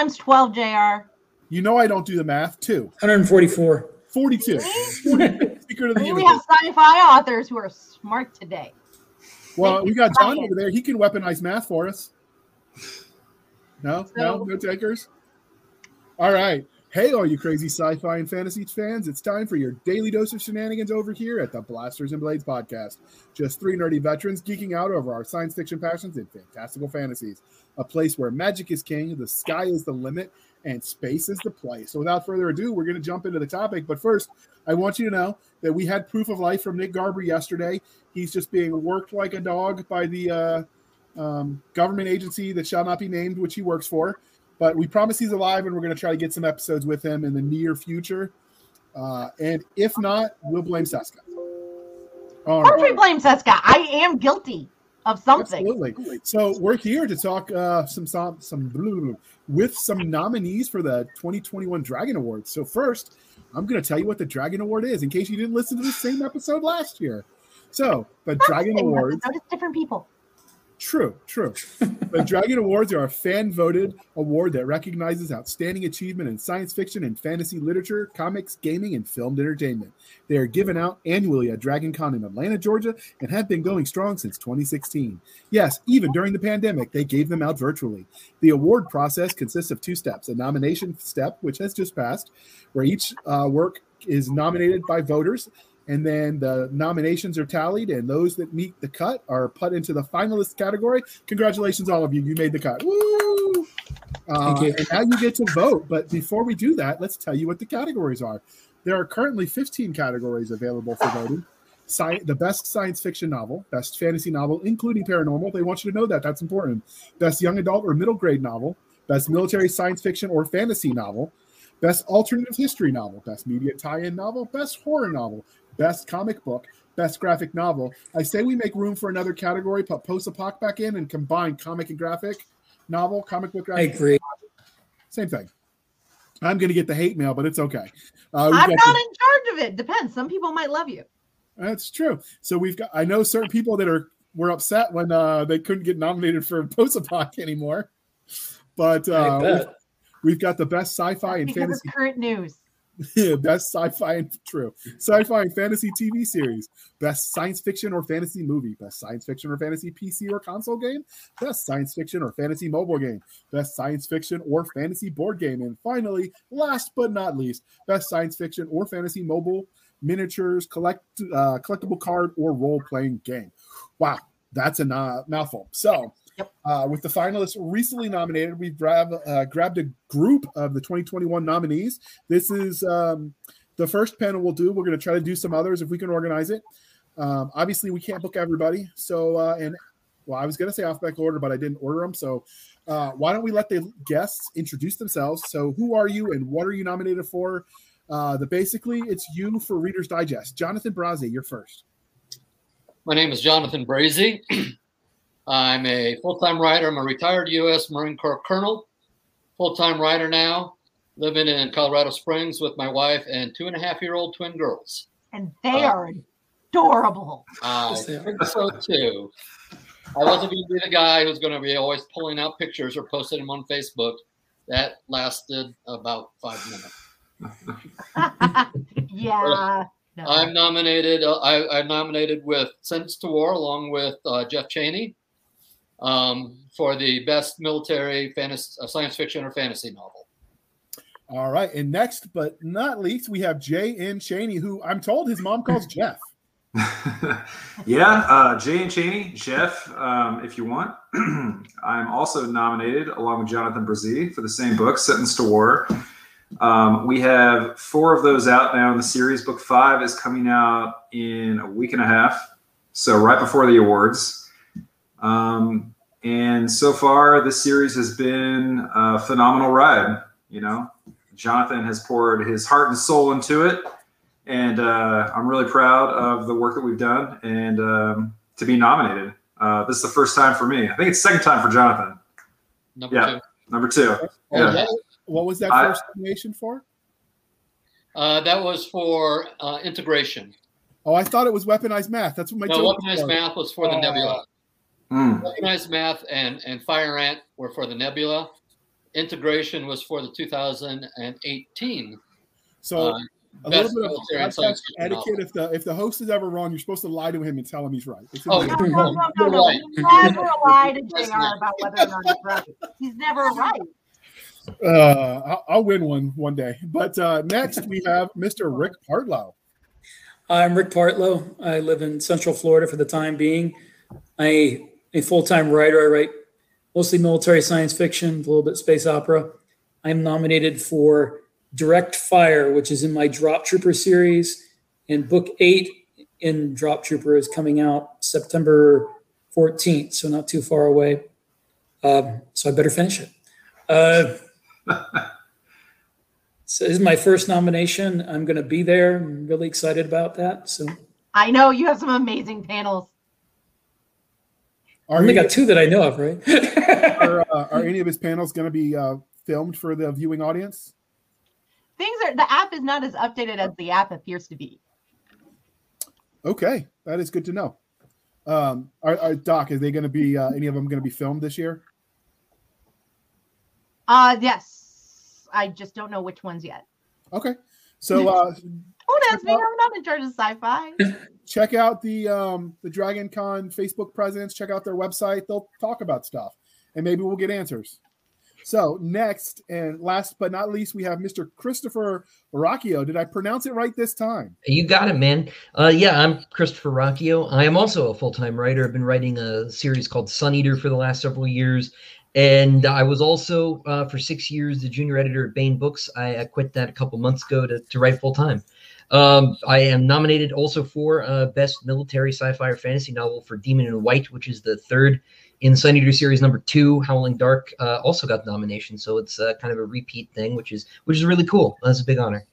times 12, JR? You know I don't do the math. Two. 144. 42. 42. Secret of the We universe. have sci-fi authors who are smart today. Well, we got John Ryan. over there. He can weaponize math for us. No, no, no takers. All right. Hey, all you crazy sci-fi and fantasy fans! It's time for your daily dose of shenanigans over here at the Blasters and Blades podcast. Just three nerdy veterans geeking out over our science fiction passions and fantastical fantasies. A place where magic is king, the sky is the limit, and space is the place. So, without further ado, we're going to jump into the topic. But first, I want you to know that we had proof of life from Nick Garber yesterday. He's just being worked like a dog by the uh, um, government agency that shall not be named, which he works for. But we promise he's alive, and we're going to try to get some episodes with him in the near future. Uh, and if not, we'll blame Cisca. All we blame Cisca. I am guilty of something. Absolutely. So we're here to talk uh, some some some blah, blah, with some nominees for the 2021 Dragon Awards. So first, I'm going to tell you what the Dragon Award is, in case you didn't listen to the same episode last year. So the Dragon Awards. it's different people. True, true. the Dragon Awards are a fan voted award that recognizes outstanding achievement in science fiction and fantasy literature, comics, gaming, and filmed entertainment. They are given out annually at Dragon Con in Atlanta, Georgia, and have been going strong since 2016. Yes, even during the pandemic, they gave them out virtually. The award process consists of two steps a nomination step, which has just passed, where each uh, work is nominated by voters and then the nominations are tallied, and those that meet the cut are put into the finalist category. Congratulations, all of you! You made the cut. Woo! Uh, Thank you. And now you get to vote. But before we do that, let's tell you what the categories are. There are currently 15 categories available for voting. Sci- the best science fiction novel, best fantasy novel, including paranormal. They want you to know that. That's important. Best young adult or middle grade novel, best military science fiction or fantasy novel, best alternative history novel, best media tie-in novel, best horror novel, best comic book, best graphic novel. I say we make room for another category, put post-apoc back in, and combine comic and graphic novel, comic book, I graphic. agree. Same thing. I'm going to get the hate mail, but it's okay. Uh, I'm not the- in charge of it. Depends. Some people might love you. That's true. So we've got. I know certain people that are were upset when uh, they couldn't get nominated for post-apoc anymore, but uh, we've, we've got the best sci-fi and because fantasy it's current news. best sci-fi and true sci-fi and fantasy TV series, best science fiction or fantasy movie, best science fiction or fantasy PC or console game, best science fiction or fantasy mobile game, best science fiction or fantasy board game, and finally, last but not least, best science fiction or fantasy mobile miniatures, collect uh, collectible card or role-playing game. Wow, that's a mouthful. So. Yep. Uh, with the finalists recently nominated, we've grab, uh, grabbed a group of the 2021 nominees. This is um, the first panel we'll do. We're going to try to do some others if we can organize it. Um, obviously, we can't book everybody. So, uh, and well, I was going to say alphabetical order, but I didn't order them. So, uh, why don't we let the guests introduce themselves? So, who are you and what are you nominated for? Uh, the basically, it's you for Reader's Digest. Jonathan Brazee, you're first. My name is Jonathan Brazee. I'm a full-time writer. I'm a retired U.S. Marine Corps colonel, full-time writer now, living in Colorado Springs with my wife and two and a half-year-old twin girls. And they Uh, are adorable. I Yes, they are. think so too. I wasn't going to be the guy who's going to be always pulling out pictures or posting them on Facebook. That lasted about five minutes. yeah. No. I'm nominated. Uh, I, I'm nominated with Sentence to War along with uh, Jeff Chaney um, for the best military fantasy, uh, science fiction or fantasy novel. All right. And next but not least, we have Jay N. Chaney, who I'm told his mom calls Jeff. yeah, uh, Jay and Chaney, Jeff, um, if you want. I'm also nominated along with Jonathan Brazee for the same book, Sentence to War. Um, we have four of those out now in the series. Book five is coming out in a week and a half, so right before the awards. Um, and so far, this series has been a phenomenal ride. You know, Jonathan has poured his heart and soul into it and uh, I'm really proud of the work that we've done and um, to be nominated. Uh, this is the first time for me. I think it's second time for Jonathan. Number Yeah. two. Number two. Oh, Yeah. yeah. What was that I- first nomination for? Uh, that was for uh, integration. Oh, I thought it was weaponized math. That's what my No, joke was weaponized for. math was for the Oh. nebula. Mm. Weaponized math and and fire ant were for the nebula, integration was for the 2018. So uh, a little bit of military and podcast etiquette. If the if the host is ever wrong, you're supposed to lie to him and tell him he's right. It's Oh, No, no, no, no, You're no. right. He never lied to JR about whether or not he's right. He's never right. Uh, I'll, I'll win one one day. But uh, next we have Mr. Rick Partlow. I'm Rick Partlow. I live in Central Florida for the time being. I a full-time writer. I write mostly military science fiction, a little bit space opera. I'm nominated for Direct Fire, which is in my Drop Trooper series, and book eight in Drop Trooper is coming out September 14th, so not too far away. Um, so I better finish it. Uh, so this is my first nomination. I'm going to be there. I'm really excited about that. So I know you have some amazing panels. I Are, only got two that I know of, right? are, uh, are any of his panels going to be uh, filmed for the viewing audience? Things are the app is not as updated as the app appears to be. Okay, that is good to know. Um, are, are Doc, are they going to be uh, any of them going to be filmed this year? Uh yes. I just don't know which ones yet. Okay, so uh, Don't ask me. I'm not in charge of sci-fi. check out the um, the Dragon Con Facebook presence. Check out their website. They'll talk about stuff, and maybe we'll get answers. So next and last but not least, we have Mr. Christopher Rocchio. Did I pronounce it right this time? You got it, man. Uh, yeah, I'm Christopher Rocchio. I am also a full time writer. I've been writing a series called Sun Eater for the last several years. And I was also, uh, for six years, the junior editor at Baen Books. I, I quit that a couple months ago to, to write full time. Um, I am nominated also for uh, Best Military Sci Fi or Fantasy Novel for Demon in White, which is the third in Sun Eater series number two. Howling Dark uh, also got the nomination. So it's uh, kind of a repeat thing, which is which is really cool. That's a big honor.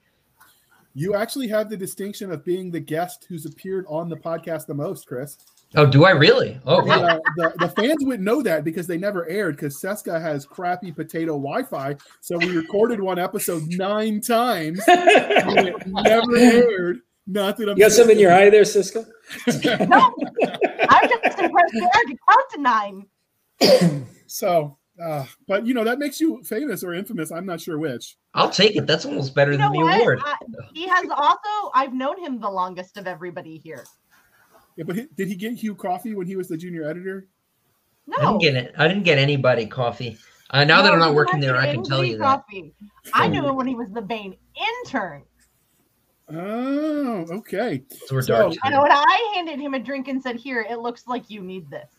You actually have the distinction of being the guest who's appeared on the podcast the most, Chris. Oh, do I really? Oh, The, wow. uh, the, the fans wouldn't know that because they never aired because Cisca has crappy potato Wi-Fi. So we recorded one episode nine times and it never aired. Not that I'm you got something in your eye there, Cisca? No, I'm just impressed JR could count to nine. So, uh, but you know that makes you famous or infamous. I'm not sure which. I'll take it. That's almost better You than know the what? award. I- he has also I've known him the longest of everybody here. Yeah, but he, did he get Hugh coffee when he was the junior editor? No, I didn't get it. I didn't get anybody coffee. Uh, now that I'm not working there, I can tell anybody you that. I knew him when he was the Baen intern. Oh, okay. So we're So- dark. I know when I handed him a drink and said, Here, it looks like you need this.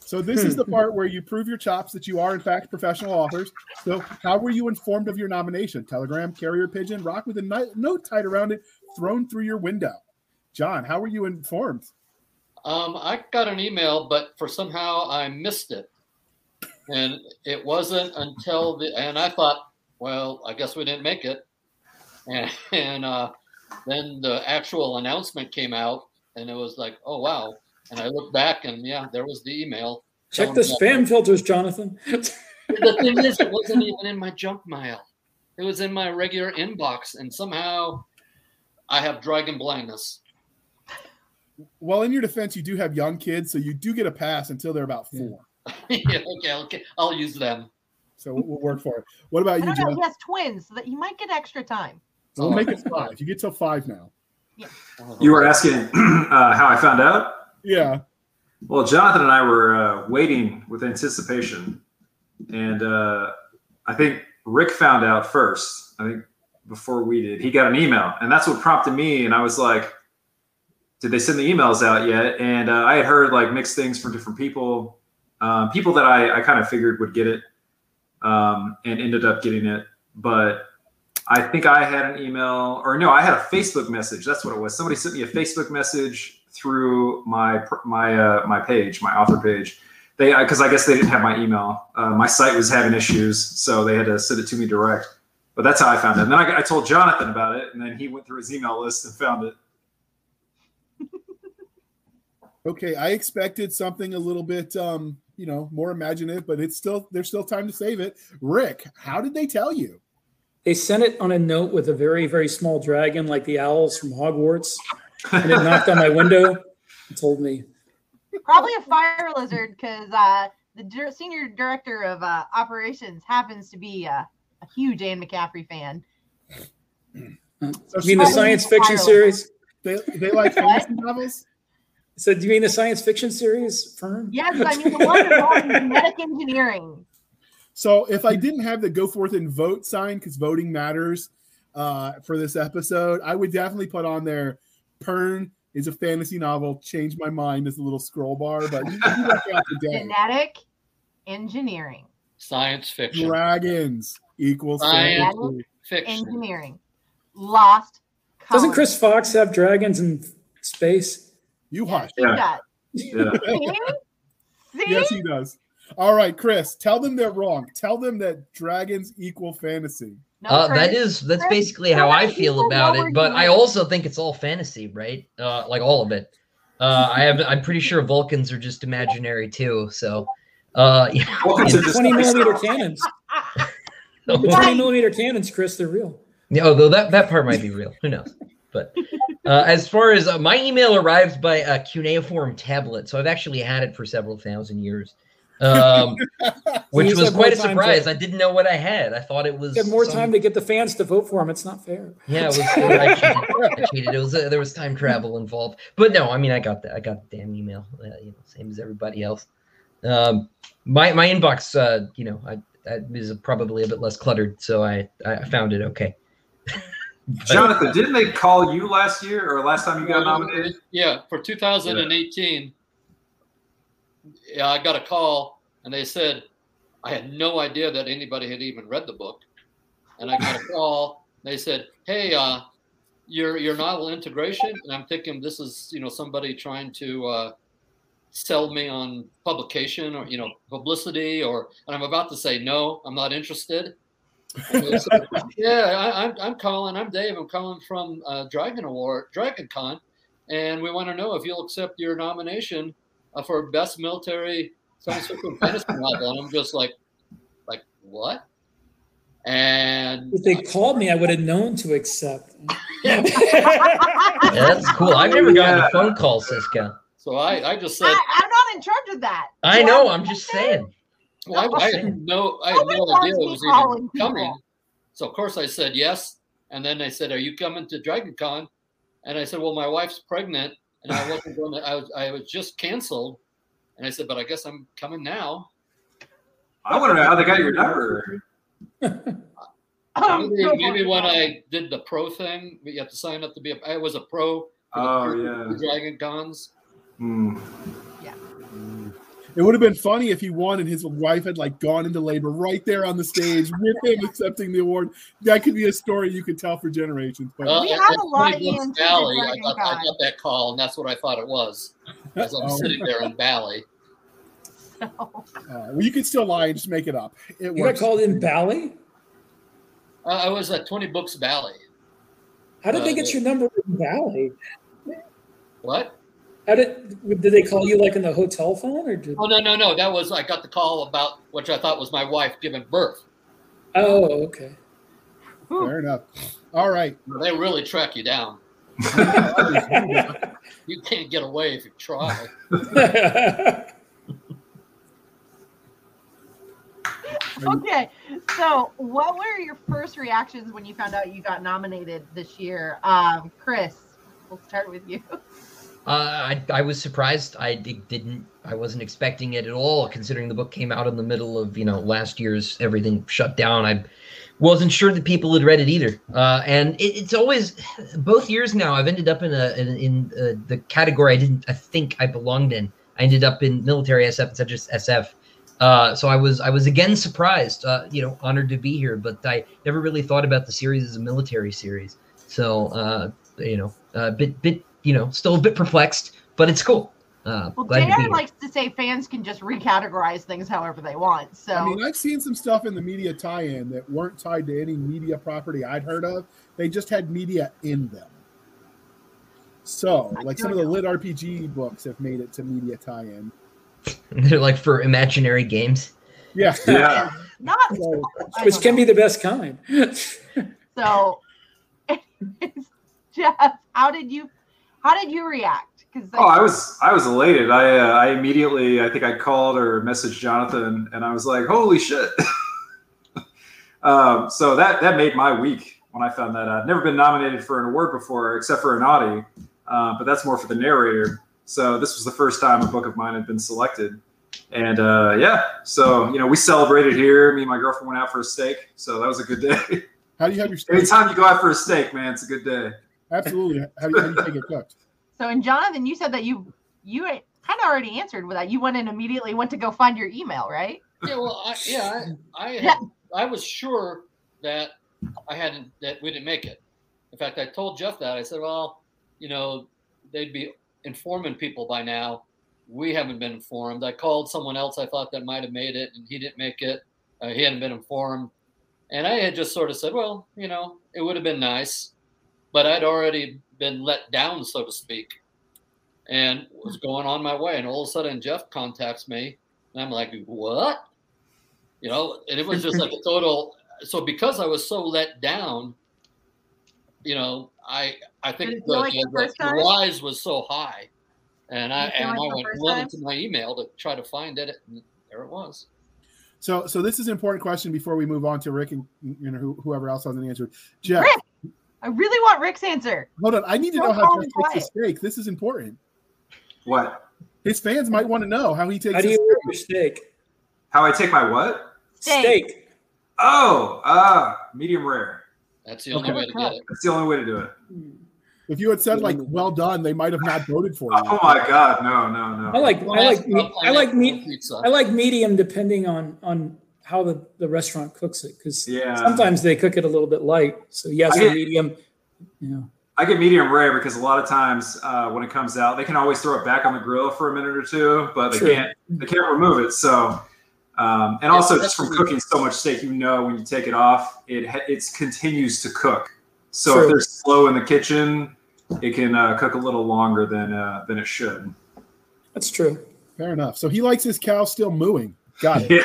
So this is the part where you prove your chops that you are in fact professional authors. So how were you informed of your nomination? Telegram, carrier pigeon, rock with a note tied around it, thrown through your window. John, how were you informed? Um, I got an email, but for somehow I missed it, and it wasn't until the and I thought, well, I guess we didn't make it, and, and uh, then the actual announcement came out, and it was like, oh wow, and I looked back, and yeah, there was the email. Check the spam filters, Jonathan. The thing is, it wasn't even in my junk mail; it was in my regular inbox, and somehow I have dragon blindness. Well, in your defense, you do have young kids, so you do get a pass until they're about four. yeah, okay, okay, I'll use them. So we'll, we'll work for it. What about you, don't know. John? He has twins, so that he might get extra time. We'll make it five. You get till five now. Yeah. You were asking uh, how I found out? Yeah. Well, Jonathan and I were uh, waiting with anticipation, and uh, I think Rick found out first. I think before we did, he got an email, and that's what prompted me. And I was like, "Did they send the emails out yet?" And uh, I had heard like mixed things from different people, um, people that I, I kind of figured would get it, um, and ended up getting it. But I think I had an email, or no, I had a Facebook message. That's what it was. Somebody sent me a Facebook message through my my uh, my page, my author page. They because I guess they didn't have my email. Uh, my site was having issues, so they had to send it to me direct. But that's how I found it. And then I, I told Jonathan about it, and then he went through his email list and found it. Okay. I expected something a little bit, um, you know, more imaginative, but it's still there's still time to save it. Rick, how did they tell you? They sent it on a note with a very, very small dragon, like the owls from Hogwarts, and it knocked on my window and told me. Probably a fire lizard, because uh, the dir- senior director of uh, operations happens to be uh, a huge Anne McCaffrey fan. So You mean the science fiction series? they, they like fantasy novels? So do you mean the science fiction series, Pern? Yes, I mean the one involving genetic engineering. So if I didn't have the go forth and vote sign, because voting matters uh, for this episode, I would definitely put on there Pern is a fantasy novel. Change my mind as a little scroll bar, but you, you the day. Genetic engineering. Science fiction. Dragons equals Science. fantasy. Fiction. Engineering. Lost. Doesn't. Chris Fox have dragons in space? You hush. He Yeah. does. Yeah. See? See? Yes, he does. All right, Chris, tell them they're wrong. Tell them that dragons equal fantasy. No, Uh, that Chris. is that's Chris, basically how I feel about it. But I also think it's all fantasy, right? Uh, like all of it. Uh, I have. I'm pretty sure Vulcans are just imaginary too. So, uh, yeah. Welcome to just 20 millimeter cannons. The 20 millimeter cannons, Chris, they're real. Yeah, although that, that part might be real. Who knows? But uh, as far as uh, my email arrives by a cuneiform tablet, so I've actually had it for several thousand years, um, which was quite a surprise. to- I didn't know what I had. I thought it was more some- time to get the fans to vote for him. It's not fair. Yeah, it was. I cheated. I cheated. It was uh, there was time travel involved, but no, I mean I got that. I got the damn email. Uh, you know, same as everybody else. Um, my my inbox, uh, you know, I that is probably a bit less cluttered, so I I found it okay. Jonathan, didn't they call you last year or last time you got nominated? Yeah, for 2018, yeah, I got a call and they said I had no idea that anybody had even read the book, and I got a call. They said, "Hey, uh, your your novel integration," and I'm thinking this is you know somebody trying to uh, sell me on publication or you know publicity, or and I'm about to say no, I'm not interested. And they said, yeah, I, I'm I'm calling. I'm Dave. I'm calling from uh, Dragon Award, Dragon Con, and we want to know if you'll accept your nomination uh, for best military science fiction fantasy novel. And I'm just like, like what? And If they called me, I would have known to accept. Yeah, that's cool. I've never gotten Yeah. a phone call, Cisca. so I, I just said, I, I'm not in charge of that. I know. I I'm just understand? saying. Well, I, I had no, I had no idea it was calling even people. coming. So of course I said yes, and then they said, "Are you coming to Dragon Con?" And I said, "Well, my wife's pregnant, and I wasn't going to. I was, I was just canceled." And I said, "But I guess I'm coming now." I want to know how they got your number. Um, Maybe, no maybe when I did the pro thing, you have to sign up to be. A, I was a pro. for Oh, pro- yeah. the Dragon Cons. Hmm. It would have been funny if he won and his wife had like gone into labor right there on the stage with him accepting the award. That could be a story you could tell for generations. But Well, We at- have a lot of 20 Bucks EMTs Valley, I got, I got that call, and that's what I thought it was. As I'm Oh. sitting there in Bali. So, Uh, well, you could still lie and just make it up. It You got called in Bali? Uh, I was at 20 Books Valley. How did Uh, they get your number in Bali? What? How did did they call you like in the hotel phone or did? Oh no, no, no. That was I got the call about which I thought was my wife giving birth. Oh, okay. Fair enough. All right. They really track you down. You can't get away if you try. okay. So, what were your first reactions when you found out you got nominated this year? Um, Chris, we'll start with you. Uh, I, I was surprised. I didn't. I wasn't expecting it at all, considering the book came out in the middle of you know last year's everything shut down. I wasn't sure that people had read it either. Uh, and it, it's always both years now. I've ended up in a in, in uh, the category I didn't. I think I belonged in. I ended up in military SF instead of SF. Uh, so I was I was again surprised. Uh, you know, honored to be here, but I never really thought about the series as a military series. So uh, you know, a bit bit you know, still a bit perplexed, but it's cool. Uh, Well, glad to be Dan here. likes to say fans can just recategorize things however they want. So, I mean, I've seen some stuff in the media tie-in that weren't tied to any media property I'd heard of. They just had media in them. So, like some of the lit RPG books have made it to media tie-in. They're like for imaginary games. Yeah. Yeah. not So, Which can know. be the best kind. So, Jeff, how did you how did you react? Because Oh, I was I was elated. I uh, I immediately I think I called or messaged Jonathan and I was like, holy shit. um, so that that made my week when I found that out. I'd never been nominated for an award before except for an Audie, uh, but that's more for the narrator. So this was the first time a book of mine had been selected. And uh, yeah, so you know we celebrated here. Me and my girlfriend went out for a steak, so that was a good day. How do you have your steak? Anytime you go out for a steak, man, it's a good day. Absolutely. How do you, how do you take it cooked? so, and Jonathan, you said that you you kind of already answered with that. You went and immediately went to go find your email, right? Yeah, well, I, yeah, I, I, had, Yeah. I was sure that I hadn't that we didn't make it. In fact, I told Jeff that I said, well, you know, they'd be informing people by now. We haven't been informed. I called someone else I thought that might have made it, and he didn't make it. Uh, he hadn't been informed, and I had just sort of said, well, you know, it would have been nice, but I'd already been let down, so to speak, and was going on my way. And all of a sudden, Jeff contacts me, and I'm like, what? You know, and it was just like a total. So because I was so let down, you know, I I think the, like the the, the rise was so high, and I Did it feel and like I the went first running to my email to try to find it, and there it was. So, so this is an important question before we move on to Rick and you know whoever else hasn't answered. Jeff, Rick! I really want Rick's answer. hold on. I need to Don't know how call Jeff me takes his steak. This is important. What? His fans might want to know how he takes How do his you order your steak? How I take my what? Steak. Steak. Oh, uh, medium rare. That's the only Okay. way to get it. That's the only way to do it. If you had said like "well done," they might have not voted for you. Oh my god, no, no, no. I like I like I like pineapple meat. I like medium depending on on how the, the restaurant cooks it because Yeah. sometimes they cook it a little bit light. So yes, get- medium. Yeah. I get medium rare because a lot of times uh, when it comes out, they can always throw it back on the grill for a minute or two, but they True. can't they can't remove it. So, um, and also Yeah, just from that's- cooking so much steak, you know when you take it off, it it continues to cook. So True. if they're slow in the kitchen, it can uh, cook a little longer than uh, than it should. That's true. Fair enough. So he likes his cow still mooing. Got it.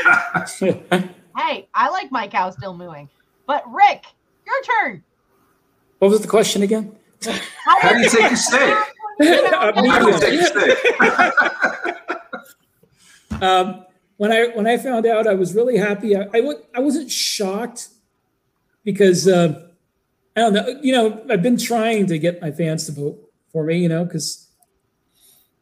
Yeah. Hey, I like my cow still mooing. But Rick, your turn. what was the question again? How do you take your steak? A How do you take your steak? Um, when I when I found out, I was really happy. I I, w- I wasn't shocked because uh, I don't know. You know, I've been trying to get my fans to vote for me. You know, because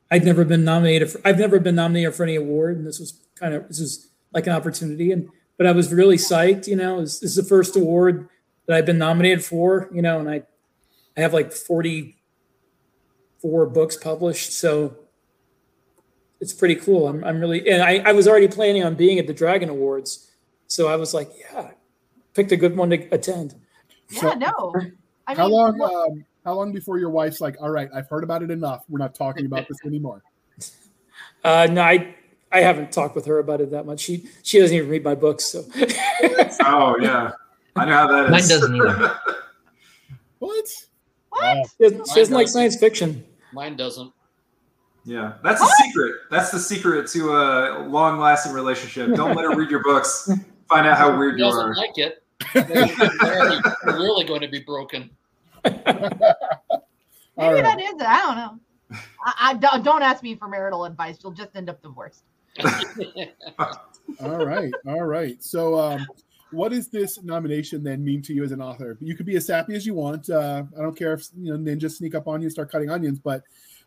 I've never been nominated. For, I've never been nominated for any award, and this was kind of this is like an opportunity. And but I was really psyched. You know, this, this is the first award that I've been nominated for. You know, and I I have like forty four books published, so it's pretty cool. I'm, I'm really, and I, I was already planning on being at the Dragon Awards. So I was like, yeah, picked a good one to attend. Yeah, no. I How mean, long? look, Um, how long before your wife's like, "All right, I've heard about it enough. We're not talking about this anymore." Uh, no, I, I haven't talked with her about it that much. She, she doesn't even read my books. So Oh yeah, I know how that is. Mine doesn't either. What? what? she doesn't, she doesn't like science fiction. Mine doesn't. Yeah, that's the secret. That's the secret to a long-lasting relationship. Don't let her read your books. Find out how weird If you he doesn't are. like it. then We're really going to be broken. Maybe right. that is. It. I don't know. I, I don't, don't ask me for marital advice. You'll just end up divorced. All right. All right. So, um, what does this nomination then mean to you as an author? You could be as sappy as you want. Uh, I don't care if you know ninjas sneak up on you and start cutting onions, but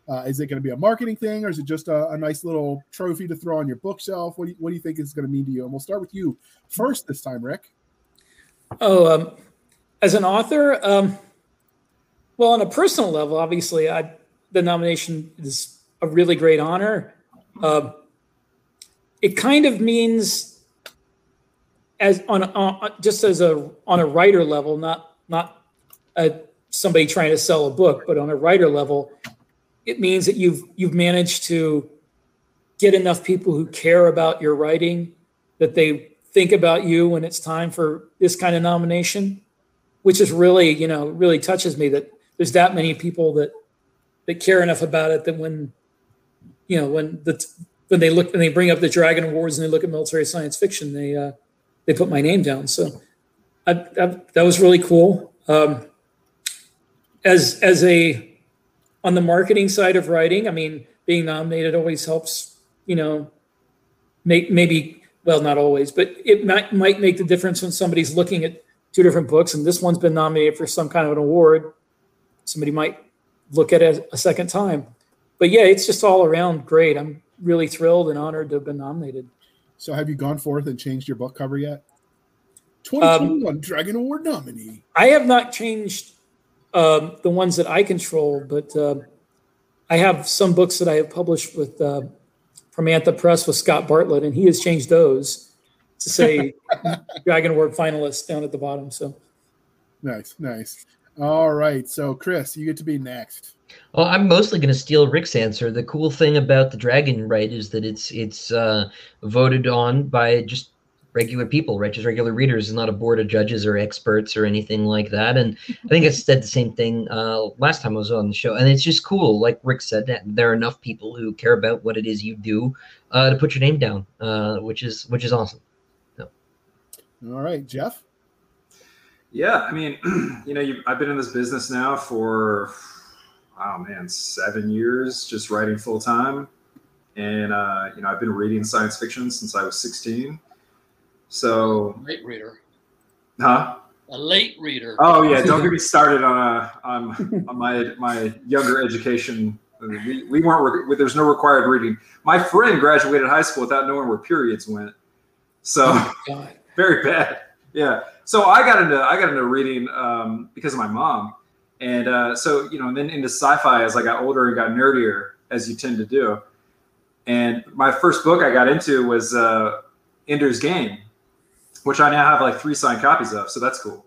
uh, is it going to be a marketing thing, or is it just a, a nice little trophy to throw on your bookshelf? What do you, what do you think is going to mean to you? And we'll start with you first this time, Rick. Oh, um, as an author, um, well, on a personal level, obviously, I, the nomination is a really great honor. Um it kind of means, as on, on just as a on a writer level, not not a, somebody trying to sell a book, but on a writer level, it means that you've you've managed to get enough people who care about your writing that they think about you when it's time for this kind of nomination, which is really, you know, really touches me that there's that many people that that care enough about it that when, you know, when the when they look and they bring up the Dragon Awards and they look at military science fiction, they uh, they put my name down. So I, I, that was really cool. Um, as as a on the marketing side of writing, I mean, being nominated always helps, you know, make maybe well, not always, but it might might make the difference when somebody's looking at two different books and this one's been nominated for some kind of an award. Somebody might look at it a second time. But yeah, it's just all around great. I'm really thrilled and honored to have been nominated. So, have you gone forth and changed your book cover yet? 2021 um, Dragon Award nominee. I have not changed um, the ones that I control, but uh, I have some books that I have published with uh, from Anthem Press with Scott Bartlett, and he has changed those to say Dragon Award finalist down at the bottom. So nice, nice. All right, so Chris, you get to be next. Well, I'm mostly going to steal Rick's answer. The cool thing about the Dragon Right is that it's it's uh, voted on by just regular people, right? Just regular readers, it's not a board of judges or experts or anything like that. And I think I said the same thing uh, last time I was on the show. And it's just cool, like Rick said, that there are enough people who care about what it is you do uh, to put your name down, uh, which is which is awesome. So. All right, Jeff. Yeah, I mean, you know, I've been in this business now for oh man, seven years, just writing full time. And uh, you know, I've been reading science fiction since I was 16 so late reader. Huh? A late reader. Oh yeah, don't get me started on a on, on my my younger education. We, we weren't re- there's no required reading. My friend graduated high school without knowing where periods went. So oh, very bad. Yeah. So I got into I got into reading um, because of my mom, and uh, so you know, and then into sci-fi as I got older and got nerdier, as you tend to do. And my first book I got into was uh, Ender's Game, which I now have like three signed copies of. So that's cool.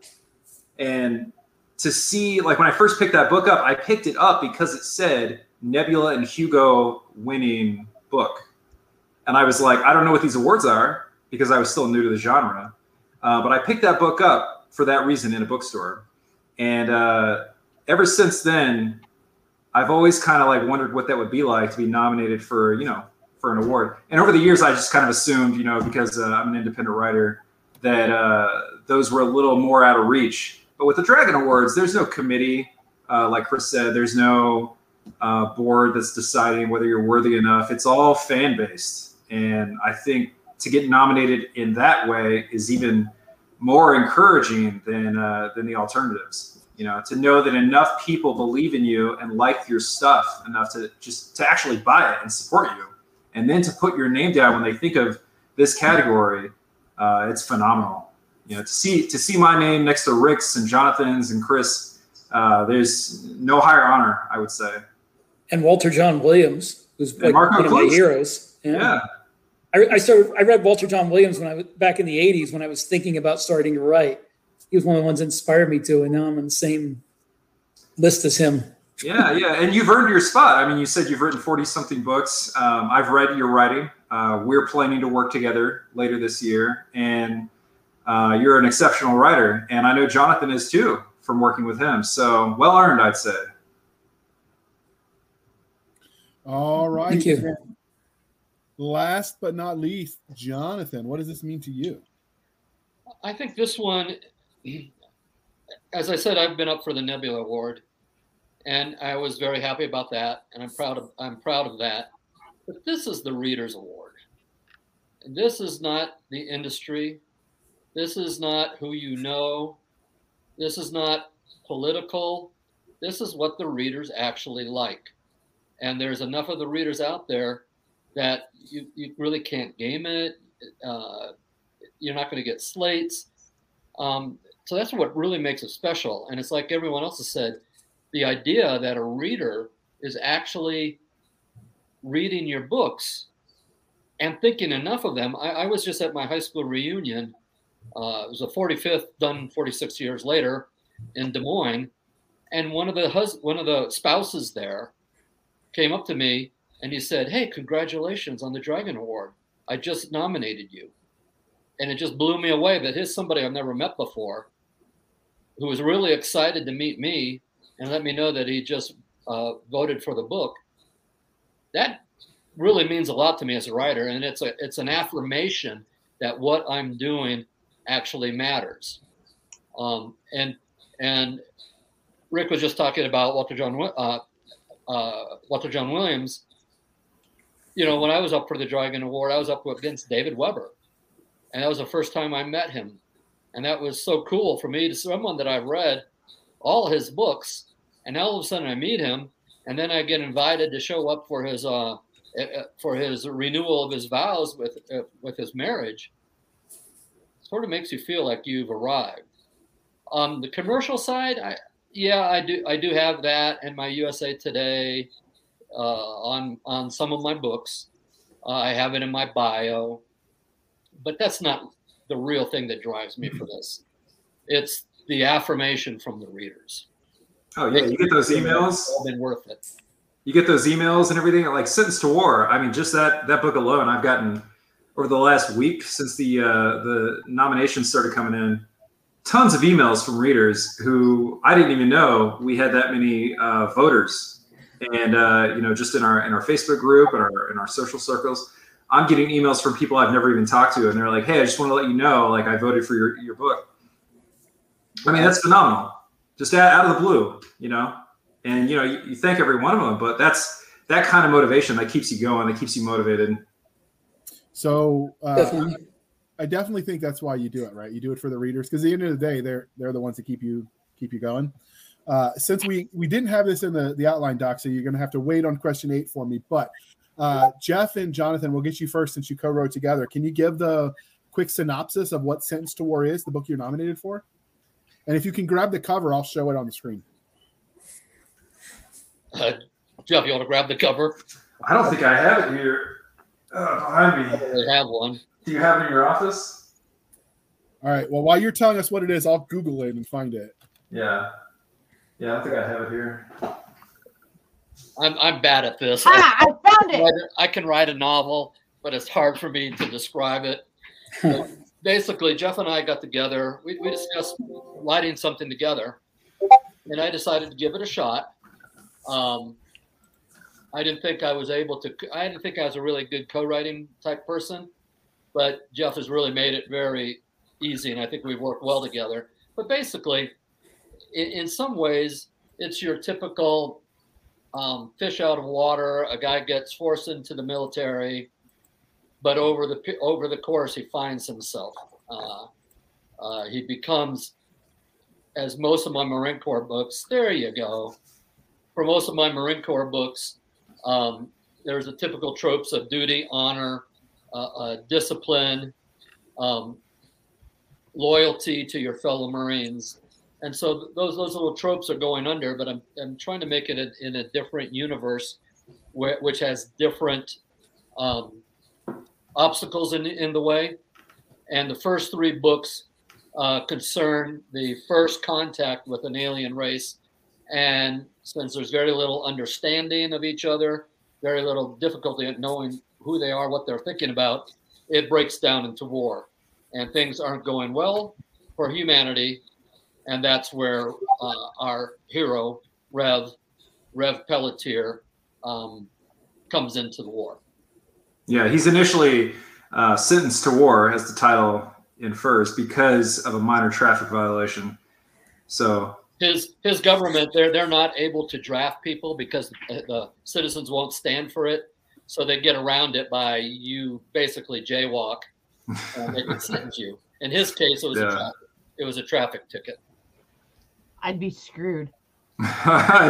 And to see, like when I first picked that book up, I picked it up because it said Nebula and Hugo winning book. And I was like, I don't know what these awards are because I was still new to the genre. Uh, but I picked that book up for that reason in a bookstore. And uh, ever since then, I've always kind of like wondered what that would be like to be nominated for, you know, for an award. And over the years, I just kind of assumed, you know, because uh, I'm an independent writer, that uh, those were a little more out of reach. But with the Dragon Awards, there's no committee, uh, like Chris said. There's no uh, board that's deciding whether you're worthy enough. It's all fan based, and I think to get nominated in that way is even more encouraging than uh, than the alternatives. You know, to know that enough people believe in you and like your stuff enough to just to actually buy it and support you, and then to put your name down when they think of this category uh, it's phenomenal. You know, to see to see my name next to Rick's and Jonathan's and Chris, uh, there's no higher honor, I would say. And Walter Jon Williams, who's like one of my heroes. Yeah. yeah. I, I started. I read Walter Jon Williams when I was back in the '80s when I was thinking about starting to write. He was one of the ones that inspired me to, and now I'm on the same list as him. yeah, yeah, and you've earned your spot. I mean, you said you've written forty something books. Um, I've read your writing. Uh, we're planning to work together later this year, and uh, you're an exceptional writer, and I know Jonathan is too from working with him. So well earned, I'd say. All right. Thank you. Last but not least, Jonathan, what does this mean to you? I think this one, as I said, I've been up for the Nebula Award, and I was very happy about that, and I'm proud of I'm proud of that. But this is the Reader's Award. This is not the industry. This is not who you know. This is not political. This is what the readers actually like. And there's enough of the readers out there that you, you really can't game it. Uh, you're not going to get slates. Um, so that's what really makes it special. And it's like everyone else has said the idea that a reader is actually reading your books and thinking enough of them. I, I was just at my high school reunion. Uh, it was a 45th, done 46 years later, in Des Moines, and one of the hus- one of the spouses there came up to me and he said, "Hey, congratulations on the Dragon Award! I just nominated you." And it just blew me away that here's somebody I've never met before, who was really excited to meet me and let me know that he just uh, voted for the book that really means a lot to me as a writer, and it's a it's an affirmation that what I'm doing actually matters. Um, and and Rick was just talking about Walter Jon uh, uh, Walter Jon Williams, you know, when I was up for the Dragon Award, I was up against David Weber, and that was the first time I met him, and that was so cool for me to someone that I've read all his books, and all of a sudden I meet him, and then I get invited to show up for his uh, for his renewal of his vows with uh, with his marriage. Sort of makes you feel like you've arrived. On the commercial side, I yeah, I do I do have that in my USA Today uh, on on some of my books. Uh, I have it in my bio, but that's not the real thing that drives me for this. It's the affirmation from the readers. Oh yeah, you get those emails. All been worth it. You get those emails and everything. Like Sentence to War. I mean, just that that book alone, I've gotten over the last week since the uh, the nominations started coming in. Tons of emails from readers who I didn't even know we had that many uh, voters, and uh, you know, just in our in our Facebook group and our in our social circles, I'm getting emails from people I've never even talked to, and they're like, "Hey, I just want to let you know, like, I voted for your your book." I mean, that's phenomenal. Just out, of the blue, you know, and you know, you, you thank every one of them, but that's that kind of motivation that keeps you going, that keeps you motivated. So uh, definitely. I definitely think that's why you do it, right? You do it for the readers because at the end of the day, they're they're the ones that keep you keep you going. Uh, since we we didn't have this in the the outline doc, so you're going to have to wait on question eight for me. But uh, Jeff and Jonathan, we'll get you first since you co-wrote together. Can you give the quick synopsis of what Sentence to War is, the book you're nominated for? And if you can grab the cover, I'll show it on the screen. Uh, Jeff, you want to grab the cover? I don't think I have it here uh, behind me. I have one. Do you have it in your office? All right. Well, while you're telling us what it is, I'll Google it and find it. Yeah. Yeah, I don't think I have it here. I'm, I'm bad at this. Ah, I found it. I can write a novel, but it's hard for me to describe it. basically, Jeff and I got together. We, we discussed writing something together, and I decided to give it a shot. Um, I didn't think I was able to. I didn't think I was a really good co-writing type person, but Jeff has really made it very easy, and I think we've worked well together. But basically, in, in some ways, it's your typical um, fish out of water. A guy gets forced into the military but over the over the course, he finds himself. Uh, uh, he becomes, as most of my Marine Corps books. There you go. For most of my Marine Corps books, um, there's the typical tropes of duty, honor, uh, uh discipline, um, loyalty to your fellow Marines. And so those those little tropes are going under, but I'm I'm trying to make it a, in a different universe, which has different um, obstacles in, in the way. And the first three books uh, concern the first contact with an alien race. And since there's very little understanding of each other, very little difficulty at knowing who they are, what they're thinking about, it breaks down into war. And things aren't going well for humanity. And that's where uh, our hero, Rev, Rev Pelletier, um, comes into the war. Yeah, he's initially uh, sentenced to war, as the title infers, because of a minor traffic violation. So his his government they're they're not able to draft people because the citizens won't stand for it. So they get around it by you basically jaywalk, and they can sentence you. In his case, it was yeah. a traffic, it was a traffic ticket. I'd be screwed. I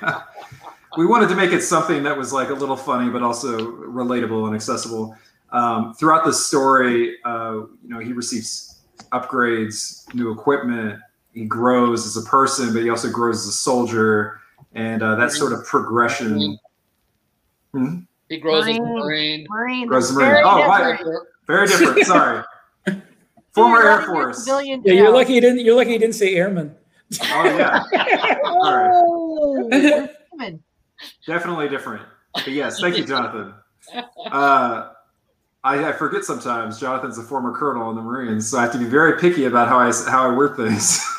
know. we wanted to make it something that was like a little funny, but also relatable and accessible. Um, throughout the story, uh, you know, he receives upgrades, new equipment. He grows as a person, but he also grows as a soldier, and uh, that sort of progression. Hmm? He grows Marine. as a Marine. Marine. Grows a Marine. Oh, different. Right. Very different. Sorry. Former Air Force. Yeah, you're lucky you didn't. You're lucky you didn't say airman. Oh yeah. All right. Oh, Definitely different. But yes, thank you, Jonathan. Uh, I, I, forget sometimes Jonathan's a former colonel in the Marines, so I have to be very picky about how I how I word things.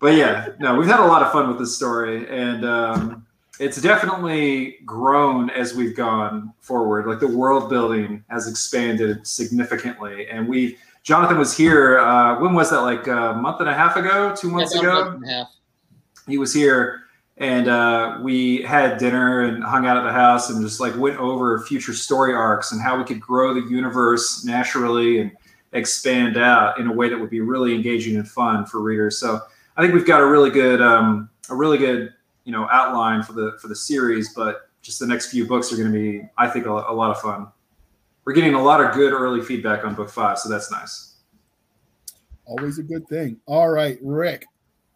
but yeah, no, we've had a lot of fun with this story, and um, it's definitely grown as we've gone forward. Like the world building has expanded significantly, and we. Jonathan was here. Uh, when was that? Like a month and a half ago, two months yeah, ago. He was here and uh, we had dinner and hung out at the house and just like went over future story arcs and how we could grow the universe naturally and expand out in a way that would be really engaging and fun for readers. So I think we've got a really good um, a really good you know outline for the for the series, but just the next few books are going to be I think a, a lot of fun. We're getting a lot of good early feedback on book five, so that's nice. Always a good thing. All right, Rick,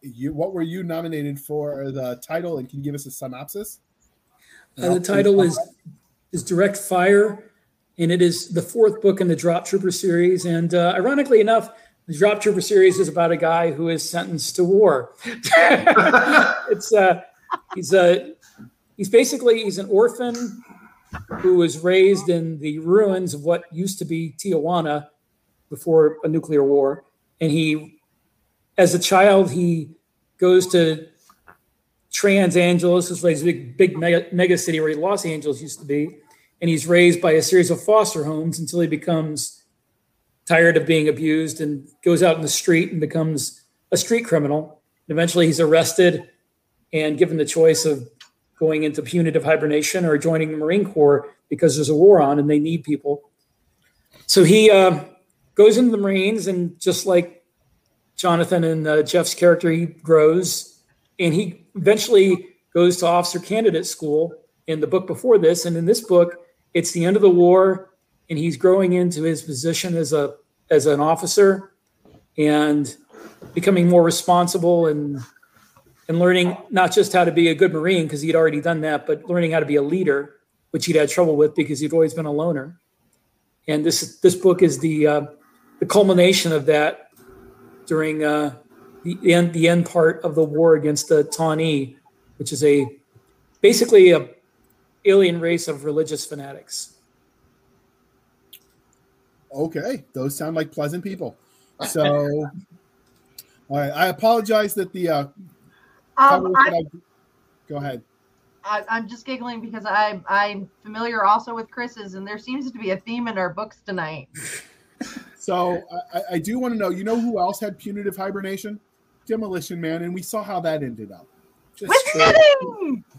you what were you nominated for the title, and can you give us a synopsis? Uh, the title is is Direct Fire, and it is the fourth book in the Drop Trooper series. And uh, ironically enough, the Drop Trooper series is about a guy who is sentenced to war. it's uh, he's a he's basically he's an orphan who was raised in the ruins of what used to be Tijuana before a nuclear war, and he, as a child, he goes to Trans Angeles, is a big, big mega, mega city where Los Angeles used to be, and he's raised by a series of foster homes until he becomes tired of being abused and goes out in the street and becomes a street criminal. Eventually, he's arrested and given the choice of going into punitive hibernation or joining the Marine Corps because there's a war on and they need people. So he uh, goes into the Marines, and just like Jonathan and uh, Jeff's character, he grows and he eventually goes to officer candidate school in the book before this. And in this book, it's the end of the war, and he's growing into his position as a as an officer and becoming more responsible and and learning not just how to be a good marine because he'd already done that but learning how to be a leader which he'd had trouble with because he'd always been a loner and this this book is the uh, the culmination of that during uh, the end the end part of the war against the Tahni, which is a basically a alien race of religious fanatics. Okay, those sound like pleasant people. So, all right, I apologize that the uh, Um, I, I, go ahead. I, I'm just giggling because I, I'm familiar also with Chris's, and there seems to be a theme in our books tonight. So I, I do want to know, you know who else had punitive hibernation? Demolition Man, and we saw how that ended up. Just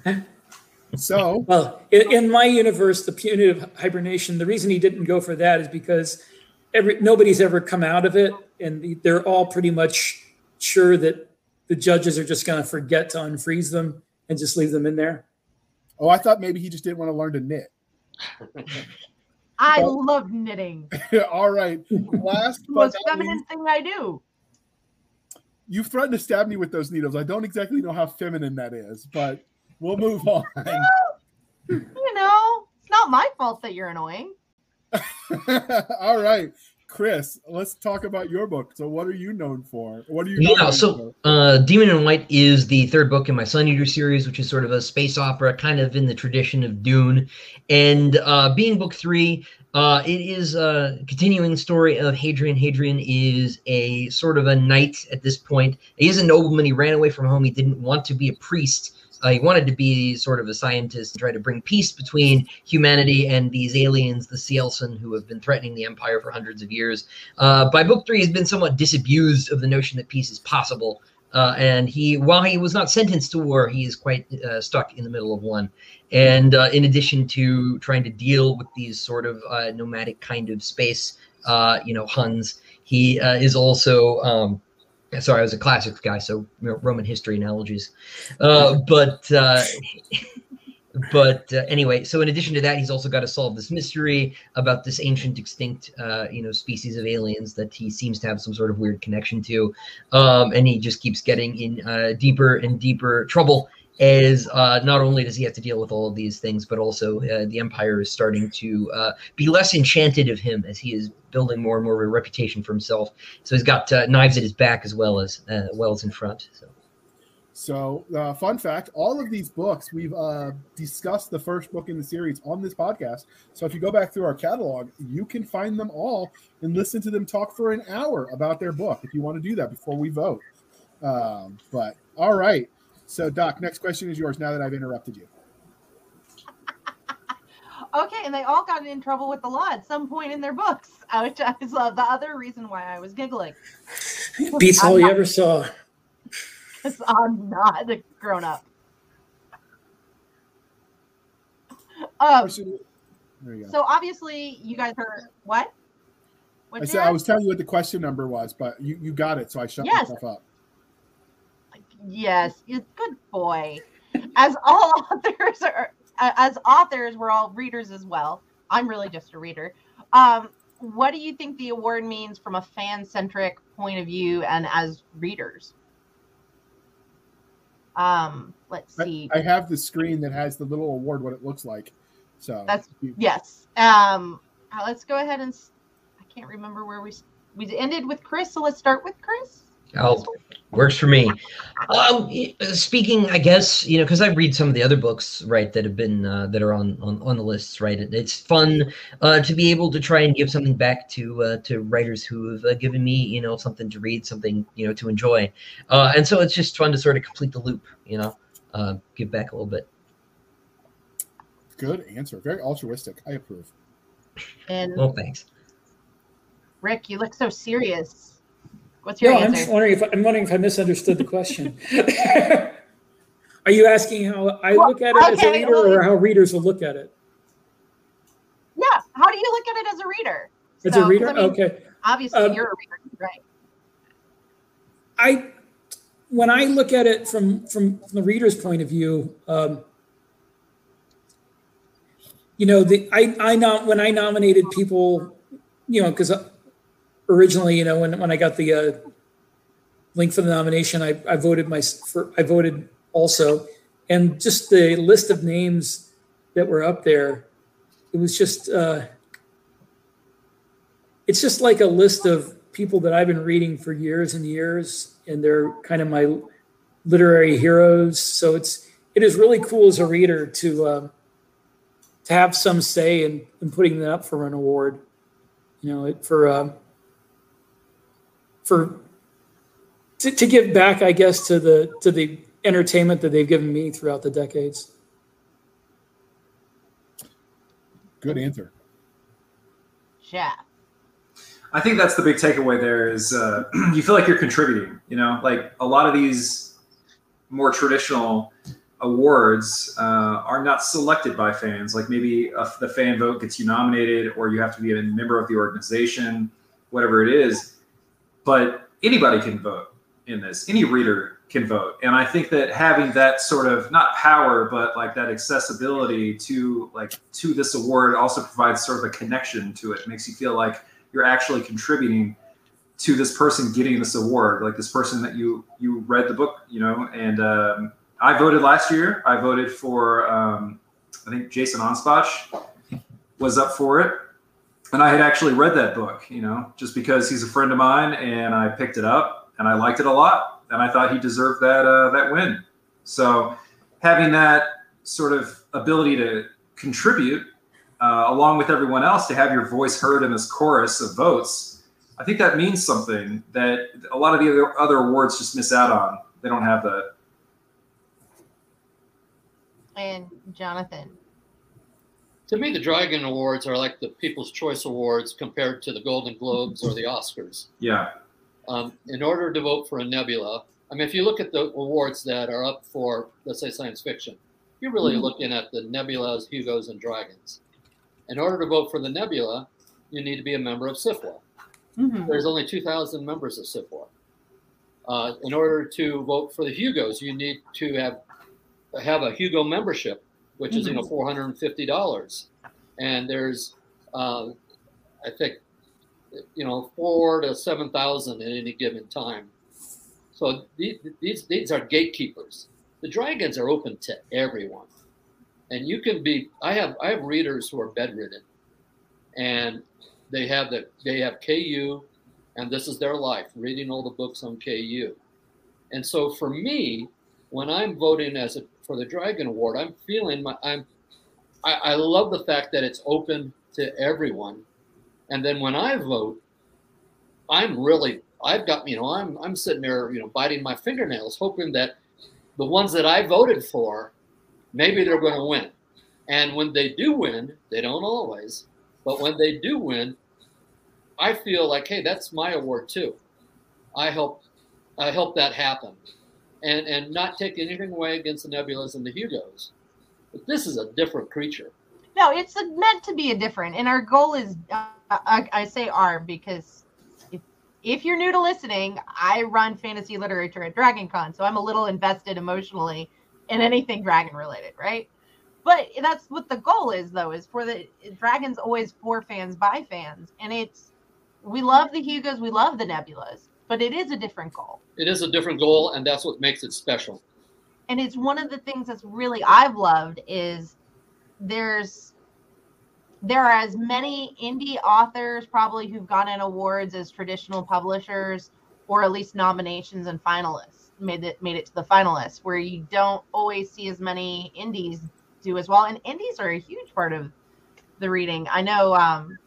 With so Well, in, in my universe, the punitive hibernation, the reason he didn't go for that is because every nobody's ever come out of it, and they're all pretty much sure that the judges are just going to forget to unfreeze them and just leave them in there. oh, I thought maybe he just didn't want to learn to knit. I Well- love knitting. All right. Last The but most not feminine least, thing I do. you threatened to stab me with those needles. I don't exactly know how feminine that is, but we'll move on. You know, it's not my fault that you're annoying. All right. Chris, let's talk about your book. So, what are you known for? What are you? Yeah, so uh, Demon in White is the third book in my Sun Eater series, which is sort of a space opera, kind of in the tradition of Dune. And uh, being book three, uh, it is a continuing story of Hadrian. Hadrian is a sort of a knight at this point. He is a nobleman. He ran away from home. He didn't want to be a priest. Uh, he wanted to be sort of a scientist and try to bring peace between humanity and these aliens, the Cielcin, who have been threatening the Empire for hundreds of years. Uh, by book three, he's been somewhat disabused of the notion that peace is possible. Uh, and he, while he was not sentenced to war, he is quite uh, stuck in the middle of one. And uh, in addition to trying to deal with these sort of uh, nomadic kind of space, you know, Huns, he is also. Um, sorry, I was a classics guy, so Roman history analogies. Uh, but uh, but uh, anyway, so in addition to that, he's also got to solve this mystery about this ancient extinct, uh, you know, species of aliens that he seems to have some sort of weird connection to, um, and he just keeps getting in uh, deeper and deeper trouble. As uh, not only does he have to deal with all of these things, but also uh, the Empire is starting to uh, be less enchanted of him as he is building more and more of a reputation for himself. So he's got uh, knives at his back as well as uh, well as in front. So. So, uh, fun fact: all of these books we've uh, discussed the first book in the series on this podcast. So, if you go back through our catalog, you can find them all and listen to them talk for an hour about their book if you want to do that before we vote. Um, but all right, so, Doc, next question is yours now that I've interrupted you. okay, and they all got in trouble with the law at some point in their books, which is uh, the other reason why I was giggling. Beats all you ever saw. Because I'm not a grown up. Um, so obviously, you guys heard what? What's I said I was telling you what the question number was, but you, you got it, so I shut yes. myself up. Yes, you good boy. As all authors are, as authors, we're all readers as well. I'm really just a reader. Um, what do you think the award means from a fan-centric point of view and as readers? Um, let's see. I, I have the screen that has the little award, what it looks like. So That's- Yes. Um, uh, let's go ahead and. I can't remember where we we ended with Chris, so let's start with Chris. Oh, works for me. Um, speaking, I guess you know, because I read some of the other books, right, that have been uh, that are on, on on the lists, right. It, it's fun uh, to be able to try and give something back to uh, to writers who have uh, given me, you know, something to read, something you know to enjoy, uh, and so it's just fun to sort of complete the loop, you know, uh, give back a little bit. good answer. Very altruistic. I approve. And Well, thanks. Rick, you look so serious. What's your No, I'm just wondering if I'm wondering if I misunderstood the question. Are you asking how I look at it as a reader, well, or how readers will look at it Yeah. How do you look at it as a reader? as So, a reader? I mean, okay. Obviously, Um, you're a reader, right? I when I look at it from from, from the reader's point of view, um, you know, the I I not when I nominated people, you know, because originally, you know, when when I got the uh, link for the nomination, I I voted my for I voted also, and just the list of names that were up there, it was just. Uh, it's just like a list of people that I've been reading for years and years, and they're kind of my literary heroes. So it's it is really cool as a reader to um, to have some say in, in putting them up for an award. You know, it, for um, for to, to give back, I guess, to the to the entertainment that they've given me throughout the decades. Good answer. Yeah. I think that's the big takeaway there is uh, you feel like you're contributing, you know, like a lot of these more traditional awards uh, are not selected by fans. Like maybe a, the fan vote gets you nominated or you have to be a member of the organization, whatever it is. But anybody can vote in this. Any reader can vote. And I think that having that sort of not power, but like that accessibility to like to this award also provides sort of a connection to it. Makes you feel like you're actually contributing to this person getting this award like this person that you you read the book you know and um, i voted last year i voted for um, i think Jason Anspach was up for it and i had actually read that book you know just because he's a friend of mine and i picked it up and i liked it a lot and i thought he deserved that uh, that win so having that sort of ability to contribute uh, along with everyone else to have your voice heard in this chorus of votes i think that means something that a lot of the other, other awards just miss out on they don't have that And Jonathan. To me, the Dragon Awards are like the People's Choice Awards compared to the Golden Globes or the Oscars. yeah Um, in order to vote for a nebula, I mean, if you look at the awards that are up for, let's say, science fiction, you're really looking at the nebulas, Hugos, and dragons. In order to vote for the nebula, you need to be a member of SFWA. Mhm. There's only 2,000 members of SFWA. Uh, in order to vote for the Hugos, you need to have have a Hugo membership, which is you know 450 dollars, and there's uh, I think you know four to seven thousand at any given time. So these, these these are gatekeepers. The dragons are open to everyone, and you can be. I have I have readers who are bedridden, and they have the they have KU, and this is their life reading all the books on KU, and so for me, when I'm voting as a for the Dragon Award, I'm feeling my I'm I, I love the fact that it's open to everyone, and then when I vote, I'm really I've got you know I'm I'm sitting there you know biting my fingernails hoping that the ones that I voted for maybe they're going to win, and when they do win, they don't always, but when they do win, I feel like hey that's my award too. I help I help that happen, and and not take anything away against the Nebulas and the Hugos, but this is a different creature. No, it's meant to be a different, and our goal is. Uh, I, I say our because if if you're new to listening, I run fantasy literature at DragonCon, so I'm a little invested emotionally in anything dragon related, right? But that's what the goal is, though, is for the dragons always for fans by fans, and it's we love the Hugos, we love the Nebulas, but it is a different goal. It is a different goal, and that's what makes it special. And it's one of the things that's really I've loved is there's there are as many indie authors probably who've gotten awards as traditional publishers or at least nominations and finalists made it made it to the finalists where you don't always see as many indies do as well and indies are a huge part of the reading i know um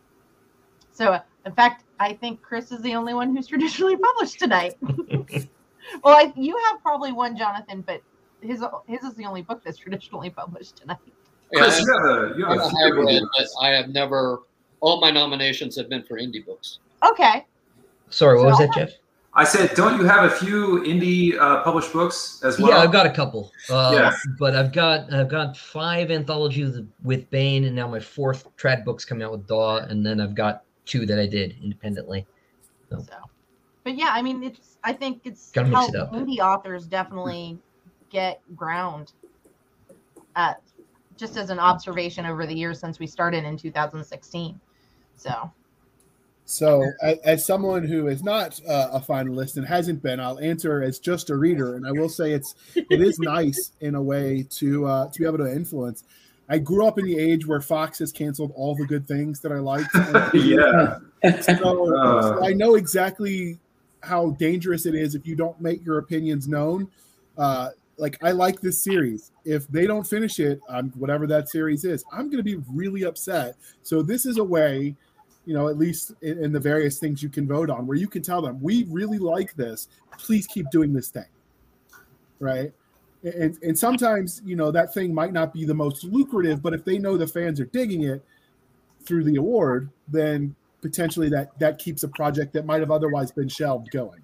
so in fact i think chris is the only one who's traditionally published tonight well I, you have probably one jonathan but his his is the only book that's traditionally published tonight Chris, you have a, you have I'm a a hybrid, but. I have never. All my nominations have been for indie books. okay Sorry, what was So- that, Jeff? I said, don't you have a few indie uh, published books as well? Yeah, I've got a couple. Uh, Yeah. But I've got I've got five anthologies with Baen, and now my fourth trad book's coming out with Daw, and then I've got two that I did independently. So, but yeah, I mean, it's. I think it's Gotta how it indie authors definitely get ground. At just as an observation over the years since we started in 2016. So So, as, as someone who is not uh, a finalist and hasn't been, I'll answer as just a reader, and I will say it's it is nice in a way to uh, to be able to influence. I grew up in the age where Fox has canceled all the good things that I liked. yeah. So, Uh. so I know exactly how dangerous it is if you don't make your opinions known. Uh, like I like this series. If they don't finish it on whatever that series is, I'm going to be really upset. So this is a way, you know, at least in, in the various things you can vote on, where you can tell them we really like this. Please keep doing this thing, right? And and sometimes you know that thing might not be the most lucrative, but if they know the fans are digging it through the award, then potentially that that keeps a project that might have otherwise been shelved going.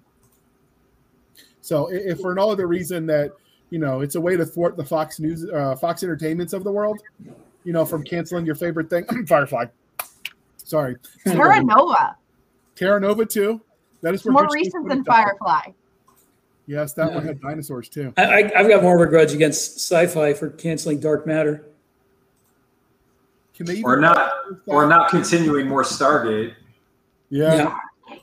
So if for no other reason that you know it's a way to thwart the Fox News, uh, Fox Entertainments of the world, you know, from canceling your favorite thing, Firefly. Sorry, Terra Nova, Terra Nova too. That is more recent than. Firefly. Yes, that Yeah. one had dinosaurs too. I, I, I've got more of a grudge against sci-fi for canceling Dark Matter. Can they even Or not, or not continuing more Stargate. Yeah.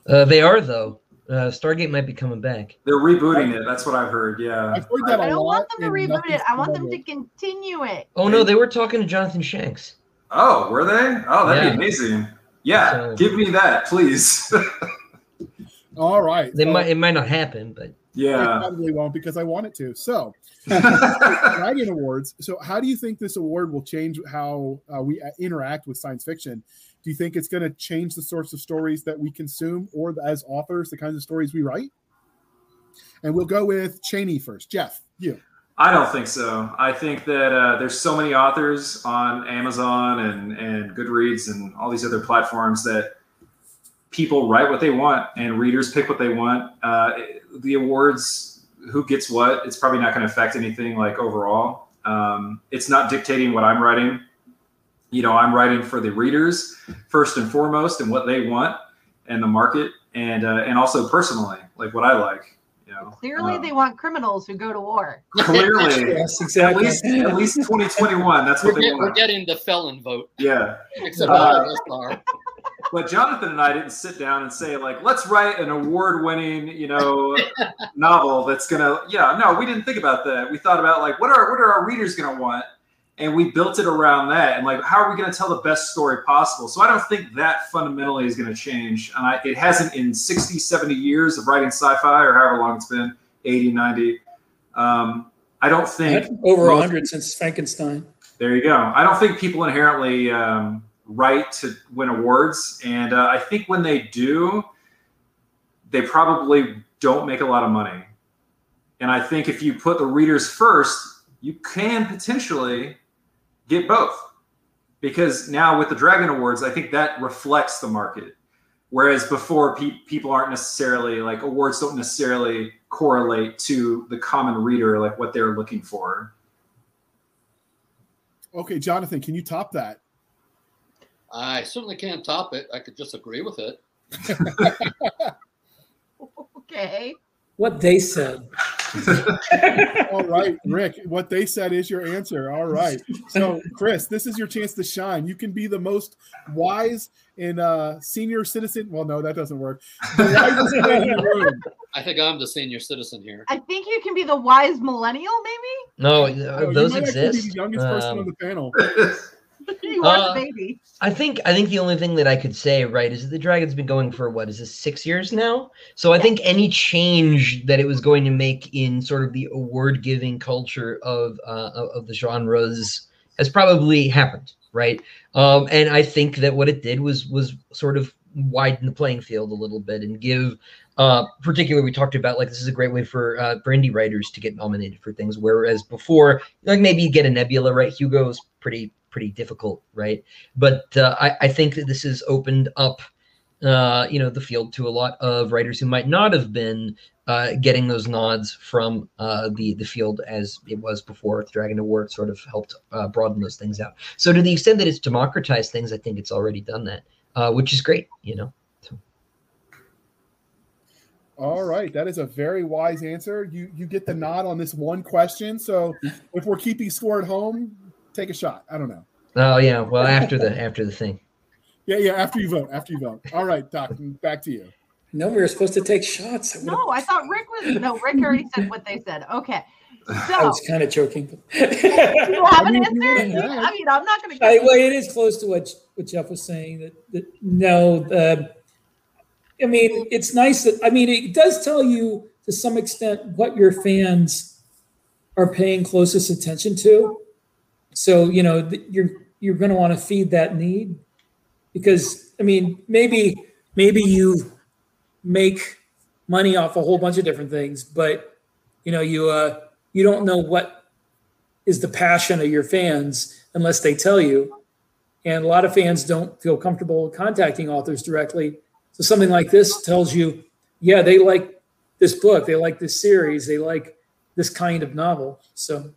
Uh, they are though. Uh, Stargate might be coming back. They're rebooting it. That's what I've heard. Yeah. I've heard that a I don't lot. want them to reboot it. I want them to continue it. Oh no, they were talking to Jonathan Shanks. Oh, were they? Oh, that'd Yeah. be amazing. Yeah, So- give me that, please. All right. They so might. It might not happen, but Yeah. probably won't because I want it to. So, writing Awards. So, how do you think this award will change how uh, we uh, interact with science fiction? Do you think it's going to change the sorts of stories that we consume, or as authors, the kinds of stories we write? And we'll go with Chaney first. Jeff, you. I don't think so. I think that uh, there's so many authors on Amazon and, and Goodreads and all these other platforms that people write what they want and readers pick what they want. Uh, the awards, who gets what, it's probably not going to affect anything like overall. Um, it's not dictating what I'm writing. You know, I'm writing for the readers first and foremost and what they want and the market and uh, and also personally, like what I like. You know, Clearly, Um, they want criminals who go to war. clearly yes, at exactly. least at least 2021 that's We're, what they get, we're getting the felon vote, yeah except Uh, all of us are. but jonathan and i didn't sit down and say like let's write an award-winning you know novel that's gonna yeah no we didn't think about that we thought about like what are what are our readers gonna want and we built it around that and like how are we gonna tell the best story possible so i don't think that fundamentally is gonna change and I, it hasn't in 60 70 years of writing sci-fi or however long it's been 80 90 um, i don't think Over most- hundred since Frankenstein. There you go. I don't think people inherently um, write to win awards, and uh, I think when they do, they probably don't make a lot of money. And I think if you put the readers first, you can potentially get both. Because now with the Dragon Awards, I think that reflects the market. Whereas before, pe- people aren't necessarily like awards don't necessarily correlate to the common reader, like what they're looking for. Okay, Jonathan, can you top that? I certainly can't top it. I could just agree with it. Okay. What they said. All right, Rick, what they said is your answer. All right. So, Chris, this is your chance to shine. You can be the most wise and uh, senior citizen. Well, no, that doesn't work. The wisest man in the room. I think I'm the senior citizen here. I think you can be the wise millennial, maybe? No, you those might actually be exist. the youngest person Um, on the panel. you are Uh, the baby. I think I think the only thing that I could say, right, is that the Dragon's been going for what is this six years now? So I think any change that it was going to make in sort of the award giving culture of uh, of of the genres has probably happened, right? Um, and I think that what it did was was sort of widen the playing field a little bit and give uh particularly we talked about like this is a great way for uh for indie writers to get nominated for things whereas before like maybe you get a nebula right hugo's pretty pretty difficult right but uh, I, I think that this has opened up uh, you know the field to a lot of writers who might not have been uh, getting those nods from uh, the the field as it was before Dragon Award sort of helped uh, broaden those things out. So to the extent that it's democratized things, I think it's already done that, uh, which is great. You know. All right, that is a very wise answer. You you get the nod on this one question. So if we're keeping score at home, take a shot. I don't know. Oh yeah. Well, after the after the thing. Yeah, yeah. After you vote, after you vote. All right, Doc, back to you. No, we were supposed to take shots. I, No, I thought Rick was. No, Rick already said what they said. Okay. I was kind of joking. Do you have I an mean, answer? you You- I mean, I'm not going to I, well, it is close to what what Jeff was saying. That, that no, the, I mean, it's nice that I mean, it does tell you to some extent what your fans are paying closest attention to. So you know you're you're going to want to feed that need because I mean maybe maybe you make money off a whole bunch of different things, but you know you uh, you don't know what is the passion of your fans unless they tell you. And a lot of fans don't feel comfortable contacting authors directly. So something like this tells you, yeah, they like this book, they like this series, they like this kind of novel. So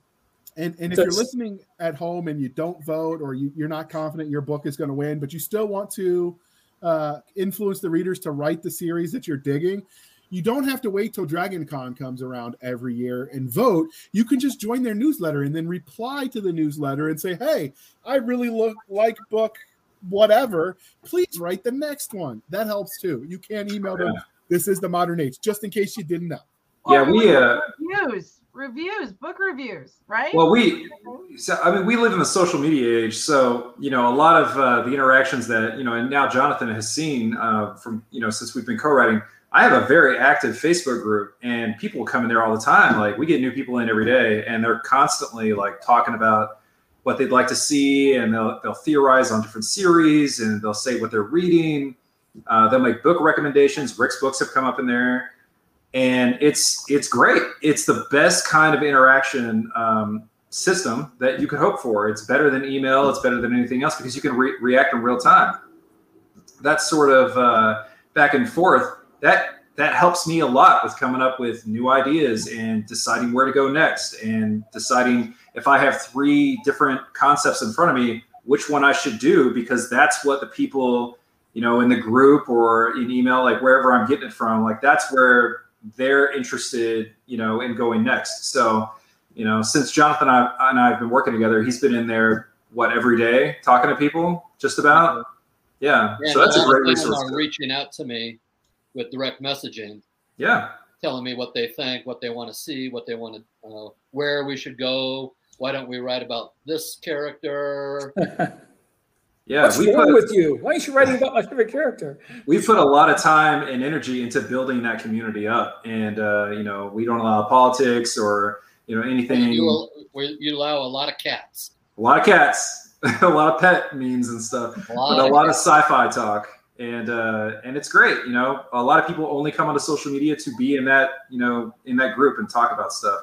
And and if you're listening at home and you don't vote or you, you're not confident your book is going to win, but you still want to uh, influence the readers to write the series that you're digging, you don't have to wait till Dragon Con comes around every year and vote. You can just join their newsletter and then reply to the newsletter and say, "Hey, I really look like book whatever. Please write the next one." That helps too. You can email them. This is the modern age, just in case you didn't know. Yeah, we uh, reviews, reviews, book reviews, right? well we so I mean we live in the social media age, so you know a lot of uh, the interactions that you know, and now Jonathan has seen uh, from you know since we've been co-writing. I have a very active Facebook group, and people come in there all the time. Like we get new people in every day, and they're constantly like talking about what they'd like to see, and they'll they'll theorize on different series, and they'll say what they're reading. Uh, they'll make book recommendations. Rick's books have come up in there, and it's it's great. It's the best kind of interaction um, system that you could hope for. It's better than email. It's better than anything else because you can re- react in real time. That sort of uh, back and forth that that helps me a lot with coming up with new ideas and deciding where to go next and deciding if I have three different concepts in front of me, which one I should do because that's what the people, you know, in the group or in email, like wherever I'm getting it from, like that's where they're interested, you know, in going next. So, you know, since Jonathan and I, and I have been working together, he's been in there what every day talking to people, just about. Yeah, Yeah, so that's a great people resource. Are reaching out to me with direct messaging, Yeah, telling me what they think, what they want to see, what they want to, uh, where we should go. Why don't we write about this character? yeah. What's we wrong put with you? Why aren't you writing about my favorite character? we put a lot of time and energy into building that community up, and uh, you know, we don't allow politics or you know anything. You, al- you allow a lot of cats. a lot of cats, a lot of pet memes and stuff, A lot but a of lot of sci-fi talk, and uh, and it's great. You know, a lot of people only come onto social media to be in that you know in that group and talk about stuff.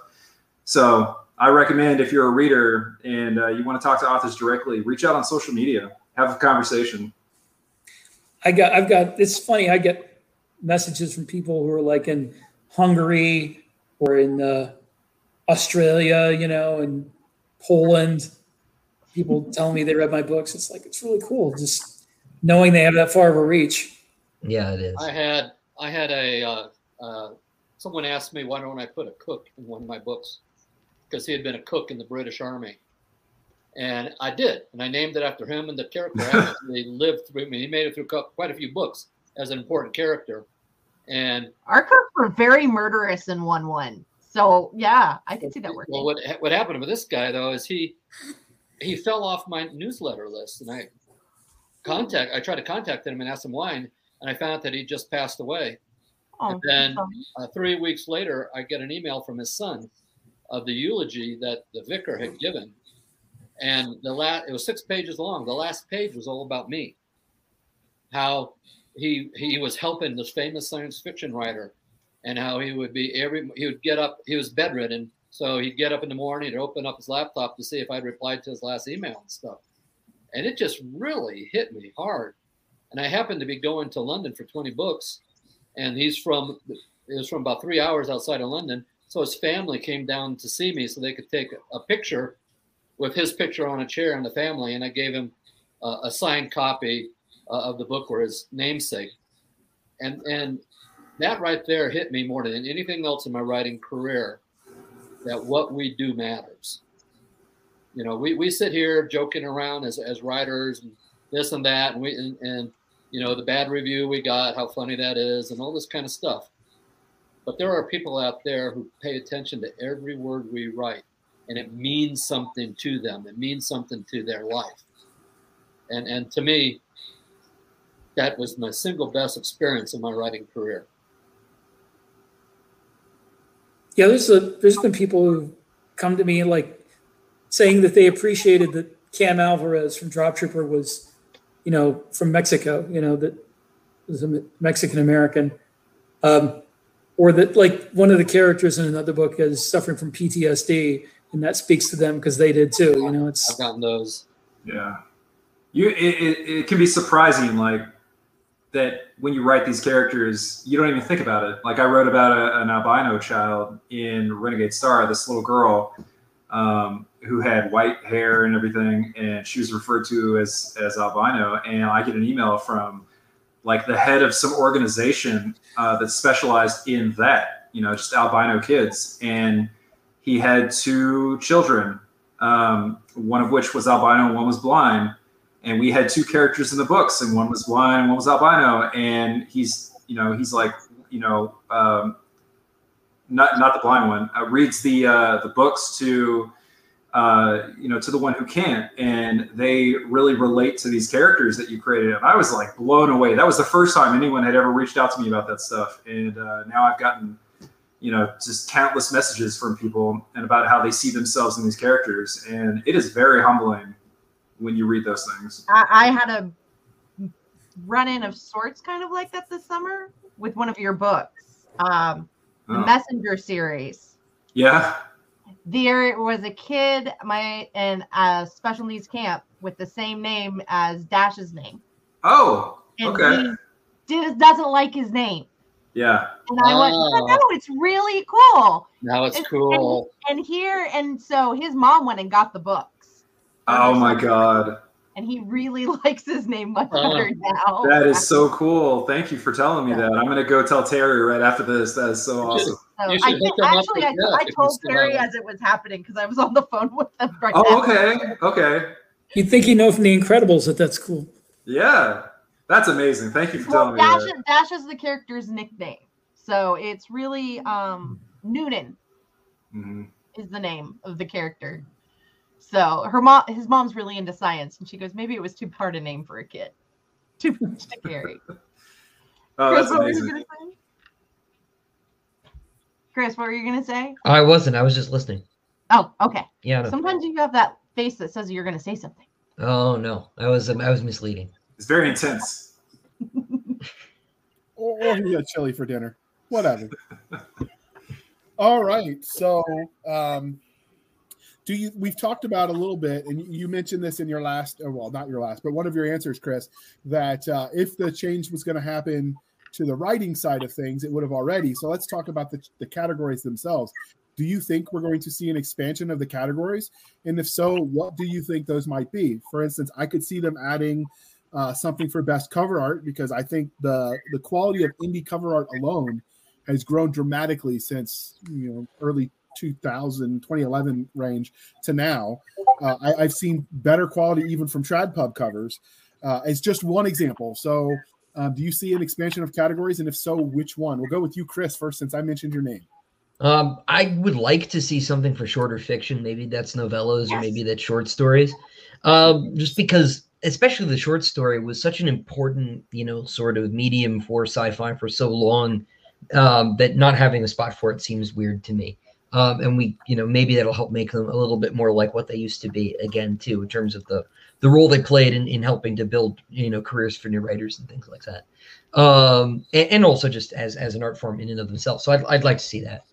So I recommend if you're a reader and uh, you want to talk to authors directly, reach out on social media, have a conversation. I got, I've got, it's funny. I get messages from people who are like in Hungary or in uh, Australia, you know, and Poland. People telling me they read my books. It's like, it's really cool. Just knowing they have that far of a reach. Yeah, it is. I had I had a uh, uh, someone asked me why don't I put a cook in one of my books because he had been a cook in the British Army, and I did, and I named it after him and the character actually lived through. I mean, he made it through quite a few books as an important character, and our cooks were very murderous in one one. So yeah, I can see that working. Well, what what happened with this guy though is he he fell off my newsletter list, and I contact I tried to contact him and ask him why, and I found out that he just passed away. Oh, and then uh, three weeks later, I get an email from his son of the eulogy that the vicar had given, and the last it was six pages long. The last page was all about me, how he he was helping this famous science fiction writer, and how he would be every he would get up. He was bedridden, so he'd get up in the morning and open up his laptop to see if I'd replied to his last email and stuff. And it just really hit me hard. And I happened to be going to London for 20 books, and he's from it was from about three hours outside of London. So his family came down to see me so they could take a picture with his picture on a chair in the family, and I gave him uh, a signed copy uh, of the book where his namesake. And and that right there hit me more than anything else in my writing career. That what we do matters. You know, we, we sit here joking around as, as writers and this and that, and we and, and you know the bad review we got, how funny that is, and all this kind of stuff. But there are people out there who pay attention to every word we write, and it means something to them. It means something to their life. And and to me, that was my single best experience in my writing career. Yeah, there's a there's been people who come to me like saying that they appreciated that Cam Alvarez from Drop Trooper was, you know, from Mexico, you know, that was a Mexican American. Um, or that like one of the characters in another book is suffering from PTSD and that speaks to them because they did too. You know, it's I've gotten those. Yeah, you it, it, it, can be surprising like that when you write these characters, you don't even think about it. Like I wrote about a, an albino child in Renegade Star, this little girl um, who had white hair and everything, and she was referred to as as albino. And I get an email from like the head of some organization uh, that specialized in that, you know, just albino kids, and he had two children, um, one of which was albino and one was blind. And we had two characters in the books, and one was blind, and one was albino. And he's, you know, he's like, you know, um, not not the blind one, uh, reads the uh, the books to uh, you know to the one who can't, and they really relate to these characters that you created. And I was like blown away. That was the first time anyone had ever reached out to me about that stuff, and uh, now I've gotten you know just countless messages from people and about how they see themselves in these characters, and it is very humbling when you read those things. I, I had a run in of sorts, kind of like that this summer with one of your books. Um, the oh. Messenger series. Yeah. There was a kid my in a special needs camp with the same name as Dash's name. Oh, and okay. He doesn't like his name. Yeah. And I oh. went, oh, no, it's really cool. Now it's and, cool. And, and, here, and so his mom went and got the books. Oh my God and he really likes his name much uh, better now. That is so cool. Thank you for telling me that. I'm going to go tell Terry right after this. That is so awesome. So I actually, I, I told Terry as it was happening because I was on the phone with him right Oh, now. okay. Okay. You'd think you know from The Incredibles that that's cool. Yeah. That's amazing. Thank you for well, telling Dash, me that. Dash is the character's nickname. So it's really um, Noonan mm-hmm. is the name of the character. So her mom, his mom's really into science, and she goes, maybe it was too hard a name for a kid, too much to carry. oh, Chris, what amazing. were you gonna say? Chris, what were you gonna say? I wasn't. I was just listening. Oh, okay. Yeah. Sometimes you have that face that says you're gonna say something. Oh no, I was I was misleading. It's very intense. or, he had chili for dinner. Whatever. All right. So um do you we've talked about a little bit and you mentioned this in your last uh, well not your last but one of your answers chris that uh, if the change was going to happen to the writing side of things it would have already so let's talk about the, the categories themselves do you think we're going to see an expansion of the categories and if so what do you think those might be for instance i could see them adding uh, something for best cover art because I think the the quality of indie cover art alone has grown dramatically since you know early 2000 2011 range to now. Uh, I, have seen better quality even from trad pub covers. Uh, it's just one example. So, um, do you see an expansion of categories, and if so, which one? We'll go with you, Chris, first, since I mentioned your name. Um, I would like to see something for shorter fiction. Maybe that's novellas, yes. or maybe that's short stories. Um, just because especially the short story was such an important you know sort of medium for sci-fi for so long um, that not having a spot for it seems weird to me. Um, and we you know maybe that'll help make them a little bit more like what they used to be again too in terms of the the role they played in, in helping to build you know careers for new writers and things like that. Um, and, and also just as as an art form in and of themselves. So I'd, I'd like to see that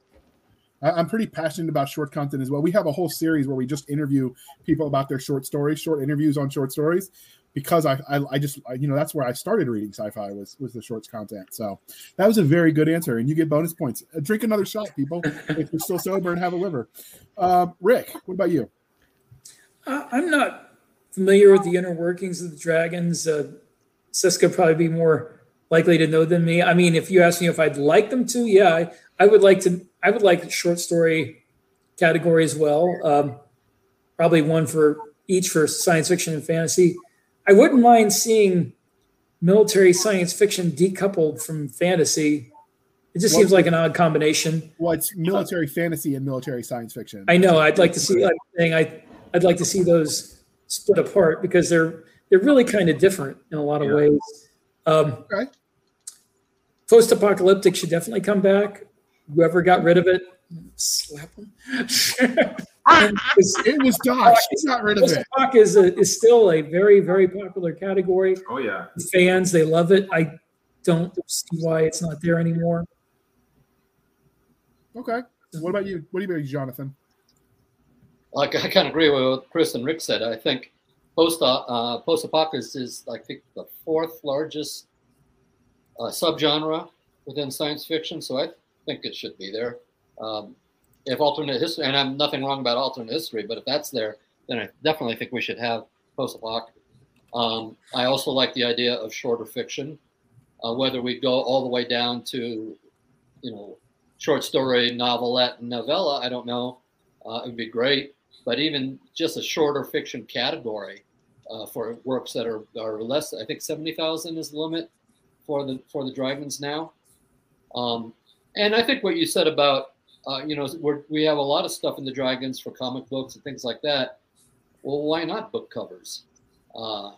I'm pretty passionate about short content as well. We have a whole series where we just interview people about their short stories, short interviews on short stories, because I I, I just I, you know that's where I started reading sci-fi was was the shorts content. So that was a very good answer, and you get bonus points. Uh, drink another shot, people, if you're still sober and have a liver. Um, Rick, what about you? Uh, I'm not familiar with the inner workings of the dragons. Uh, Cisca probably be more likely to know than me. I mean, if you ask me if I'd like them to, yeah, I, I would like to I would like short story category as well. Um, probably one for each for science fiction and fantasy. I wouldn't mind seeing military science fiction decoupled from fantasy. It just seems like an odd combination. Well, it's military fantasy and military science fiction. I know. I'd like to see. Like saying, I I'd like to see those split apart because they're they're really kind of different in a lot of yeah. ways. Um, okay. Post-apocalyptic should definitely come back whoever got rid of it, slap them. it was Doc. She's got rid of it. Doc is a, is still a very very popular category. Oh yeah, fans they love it. I don't see why it's not there anymore. Okay, what about you? What do you think, Jonathan? Like I kind of agree with what Chris and Rick said. I think post uh, post apocalypse is I think the fourth largest uh, subgenre within science fiction. So I think it should be there. Um, if alternate history, and I'm nothing wrong about alternate history, but if that's there, then I definitely think we should have post-apoc. Um, I also like the idea of shorter fiction, uh, whether we go all the way down to, you know, short story, novelette, novella. I don't know. Uh, it would be great, but even just a shorter fiction category uh, for works that are, are less. I think seventy thousand is the limit for the for the dragons now. Um, and I think what you said about, uh, you know, we have a lot of stuff in the Dragons for comic books and things like that. Well, why not book covers? Uh,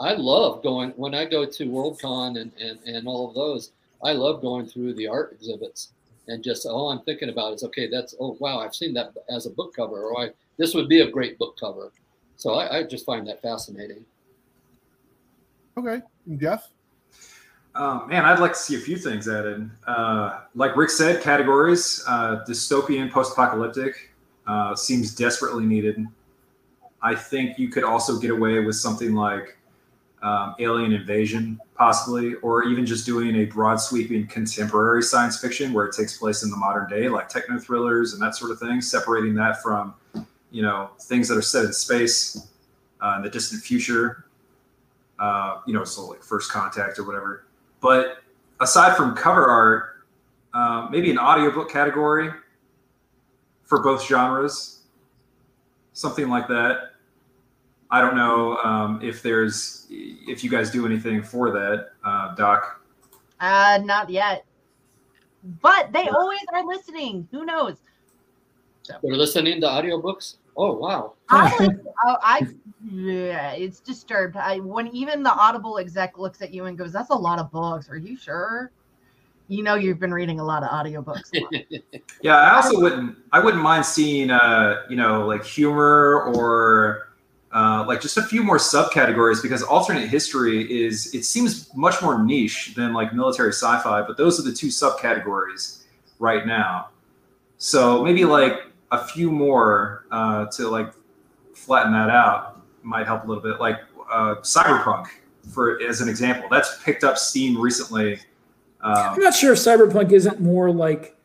I love going when I go to Worldcon and, and, and all of those. I love going through the art exhibits and just all I'm thinking about is okay, that's oh wow, I've seen that as a book cover, or I this would be a great book cover. So I, I just find that fascinating. Okay, Jeff. Uh, man, I'd like to see a few things added. Uh, like Rick said, categories, uh, dystopian, post-apocalyptic uh, seems desperately needed. I think you could also get away with something like um, alien invasion, possibly, or even just doing a broad sweeping contemporary science fiction where it takes place in the modern day, like techno thrillers and that sort of thing, separating that from, you know, things that are set in space uh, in the distant future. Uh, you know, so like First Contact or whatever but aside from cover art, uh, maybe an audiobook category for both genres, something like that. I don't know um, if there's if you guys do anything for that, uh, Doc. Uh, not yet, but they always are listening. Who knows? So. They're listening to audiobooks. Oh wow! I, oh, I yeah, it's disturbed. I when even the Audible exec looks at you and goes, "That's a lot of books. Are you sure?" You know, you've been reading a lot of audiobooks. yeah, I also wouldn't. I wouldn't mind seeing, uh, you know, like humor or uh, like just a few more subcategories because alternate history is it seems much more niche than like military sci-fi, but those are the two subcategories right now. So maybe like a few more uh, to like flatten that out might help a little bit. Like uh, Cyberpunk, for as an example, that's picked up steam recently. Um, I'm not sure if Cyberpunk isn't more like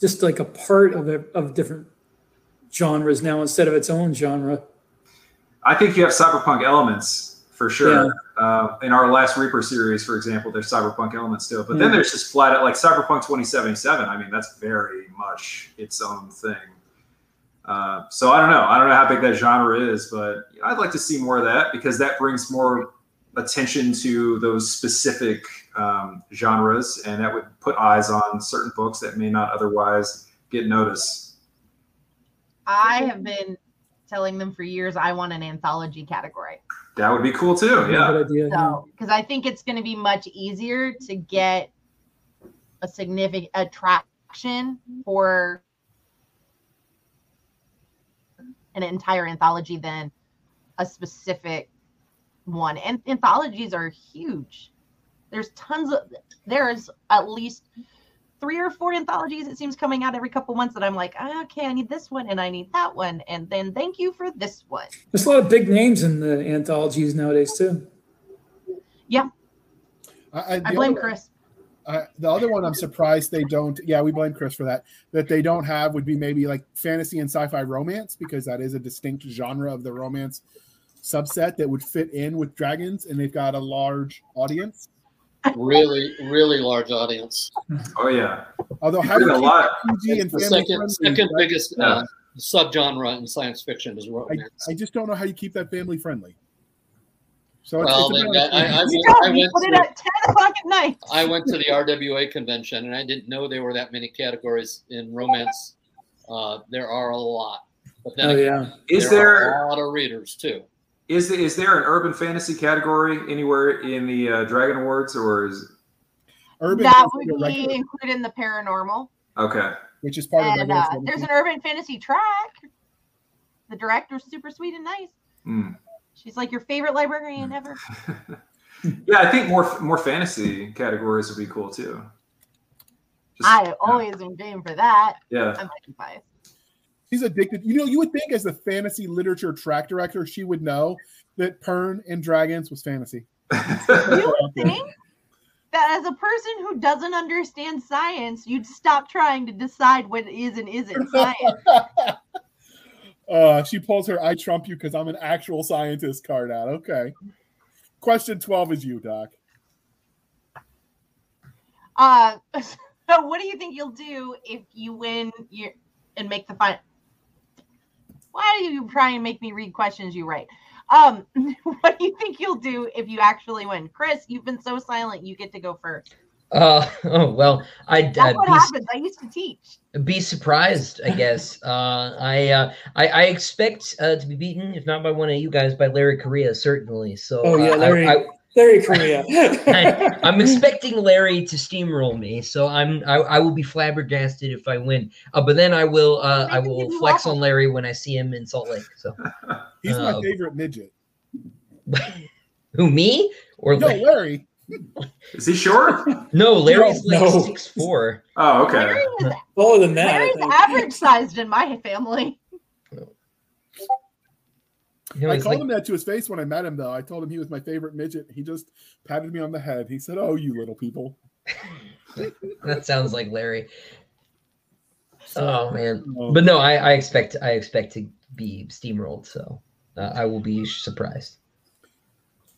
just like a part of a, of different genres now instead of its own genre. I think you have cyberpunk elements for sure. Uh, in our last Reaper series, for example, there's cyberpunk elements to it, but then there's just flat out like Cyberpunk 2077. I mean, that's very much its own thing. Uh, so I don't know. I don't know how big that genre is, but I'd like to see more of that because that brings more attention to those specific um, genres, and that would put eyes on certain books that may not otherwise get noticed. I have been telling them for years I want an anthology category. That would be cool too. Yeah. Good idea. So, because I think it's going to be much easier to get a significant attraction for an entire anthology than a specific one. And anthologies are huge. There's tons of there's at least three or four anthologies it seems coming out every couple months that I'm like, "Ah, okay, I need this one and I need that one, and then thank you for this one. There's a lot of big names in the anthologies nowadays too. I, the I blame other- Chris. Uh, the other one I'm surprised they don't. Yeah, we blame Chris for that. That they don't have would be maybe like fantasy and sci-fi romance because that is a distinct genre of the romance subset that would fit in with dragons, and they've got a large audience. really, really large audience. Oh yeah. Although how There's do a lot. PG and The family second, friendly, second biggest uh, subgenre in science fiction is I, romance. I just don't know how you keep that family friendly. So it's, Well, it's about- I, I, I You went. I went put it to, at 10 o'clock at night. I went to the RWA convention and I didn't know there were that many categories in romance. Uh, there are a lot, but then Oh again, yeah. Is there, there are a lot of readers too. is the, is there an urban fantasy category anywhere in the uh, Dragon Awards, or is urban that fantasy would be regular, included in the paranormal. okay? which is part of the uh, there's an urban fantasy track. The director's super sweet and nice. Hmm. She's like your favorite librarian hmm. ever. yeah, I think more more fantasy categories would be cool too. Just- I always am game for that. yeah. I'm be biased. She's addicted. You know, you would think as a fantasy literature track director, she would know that Pern and Dragons was fantasy. You would think that as a person who doesn't understand science, you'd stop trying to decide what is and isn't science. uh, she pulls her "I trump you because I'm an actual scientist" card out. Okay. Question twelve is you, Doc. Uh, so what do you think you'll do if you win your and make the final? Why do you try and make me read questions you write? Um, what do you think you'll do if you actually win? Chris, you've been so silent. You get to go first. Uh, oh well, I'd That's uh, what be, happens. I used to teach. be surprised, I guess. Uh, I, uh, I I expect uh, to be beaten, if not by one of you guys, by Larry Correia, certainly. So Oh, yeah, uh, Larry. I, Larry Correia. I, I'm expecting Larry to steamroll me, so I'm I, I will be flabbergasted if I win. Uh, but then I will uh, I will flex on Larry when I see him in Salt Lake. So He's my Oh. favorite midget. who me or No, Larry? Larry. Is he short? No, Larry's No, like no. six four. Oh, okay. Larry is, Taller than that. Larry's average sized in my family. You know, I called like, him that to his face when I met him, though. I told him he was my favorite midget. He just patted me on the head. He said, "Oh, you little people." that sounds like Larry. Oh man, Um, but no, I, I expect I expect to be steamrolled, so uh, I will be surprised.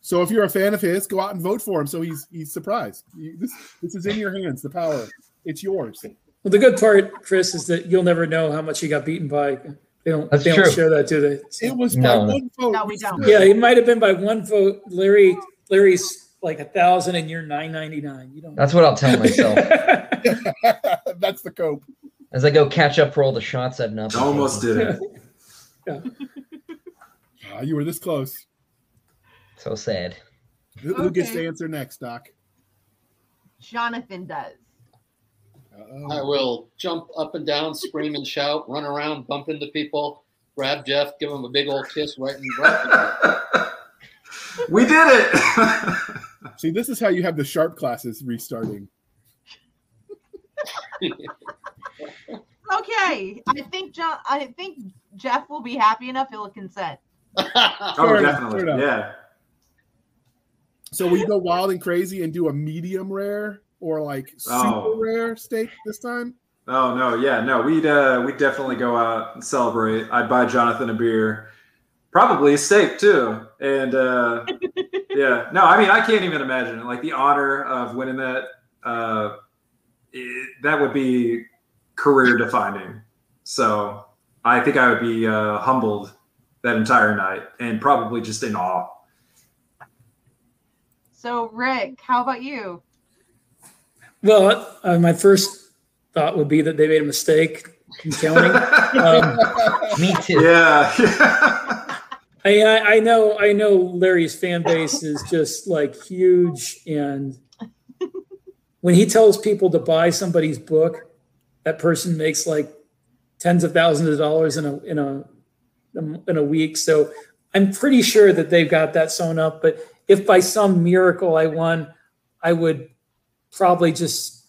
So if you're a fan of his, go out and vote for him. So he's he's surprised. You- This this is in your hands. The power, it's yours. Well, the good part, Chris, is that you'll never know how much he got beaten by. They don't. That's they true. don't share that, do they? So- It was No. by one vote. No, we don't. yeah, it might have been by one vote. Larry, Larry's like a thousand, and you're nine ninety nine. You don't. That's what I'll tell myself That's the cope. as I go catch up for all the shots I've not. been Almost did it. Ah, you were this close. So sad. Who, who gets Okay. to answer next, Doc? Jonathan does. Uh-oh. I will jump up and down, scream and shout, run around, bump into people, grab Jeff, give him a big old kiss right in the right. we did it. See, this is how you have the sharp classes restarting. Okay, I think John. I think Jeff will be happy enough. He'll consent. oh, definitely. enough. Yeah. So will you go wild and crazy and do a medium rare or like super Oh. rare steak this time? Oh no, yeah, no, we'd uh, we'd definitely go out and celebrate. I'd buy Jonathan a beer, probably a steak too, and uh, yeah. No, I mean, I can't even imagine it. Like the honor of winning that, uh, it, that would be career defining. So I think I would be uh, humbled that entire night and probably just in awe. So, Rick, how about you? Well, uh, my first thought would be that they made a mistake in counting. um, Me too. Yeah. I, I I know I know Larry's fan base is just like huge, and when he tells people to buy somebody's book, that person makes like tens of thousands of dollars in a in a in a week. So I'm pretty sure that they've got that sewn up. But if by some miracle I won, I would probably just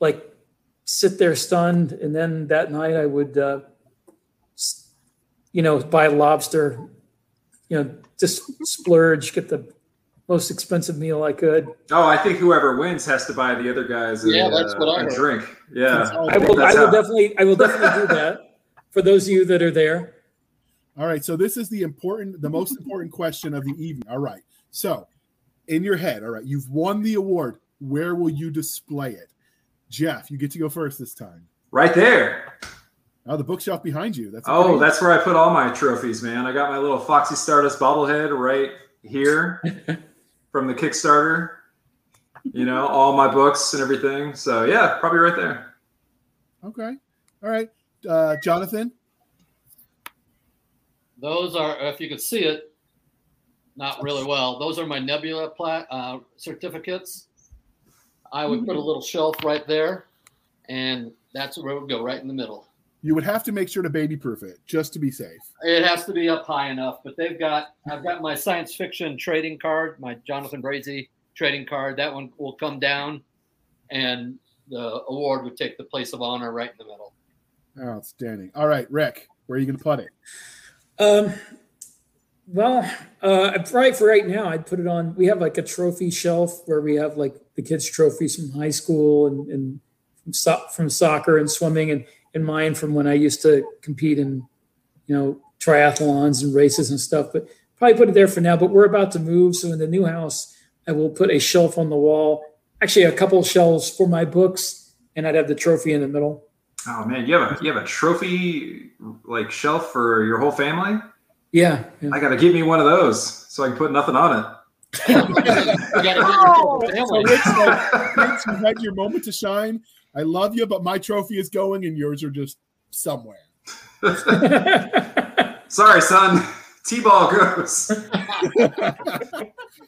like sit there stunned, and then that night I would. Uh, you know, buy lobster, you know, just splurge, get the most expensive meal I could. oh, I think whoever wins has to buy the other guys a, Yeah, that's uh, what I a heard. drink. Yeah. I will, I will how- definitely, I will definitely do that for those of you that are there. All right, so this is the important, the most important question of the evening. All right, so in your head, all right, you've won the award. Where will you display it? Jeff, you get to go first this time. Right there. Oh, the bookshelf behind you. That's a Oh, pretty- that's where I put all my trophies, man. I got my little Foxy Stardust bobblehead right here from the Kickstarter. You know, all my books and everything. So yeah, probably right there. okay. All right, uh, Jonathan. Those are, if you could see it, not really well. Those are my Nebula pla- uh, certificates. I would put a little shelf right there, and that's where it would go, right in the middle. You would have to make sure to baby proof it just to be safe. It has to be up high enough, but they've got. I've got my science fiction trading card, my Jonathan Brazee trading card. That one will come down, and the award would take the place of honor right in the middle. Outstanding. All right, Rick, where are you going to put it? Um, well, uh, right for right now, I'd put it on. We have like a trophy shelf where we have like the kids' trophies from high school and, and from, so- from soccer and swimming, and, and mine from when I used to compete in, you know, triathlons and races and stuff. But probably put it there for now. But we're about to move, so in the new house, I will put a shelf on the wall. Actually, a couple shelves for my books, and I'd have the trophy in the middle. Oh man, you have a you have a trophy like shelf for your whole family? Yeah, yeah. I gotta give me one of those so I can put nothing on it. You got Oh! So family. Like, Rick, you had your moment to shine. I love you, but my trophy is going, and yours are just somewhere. Sorry, son. T-ball goes.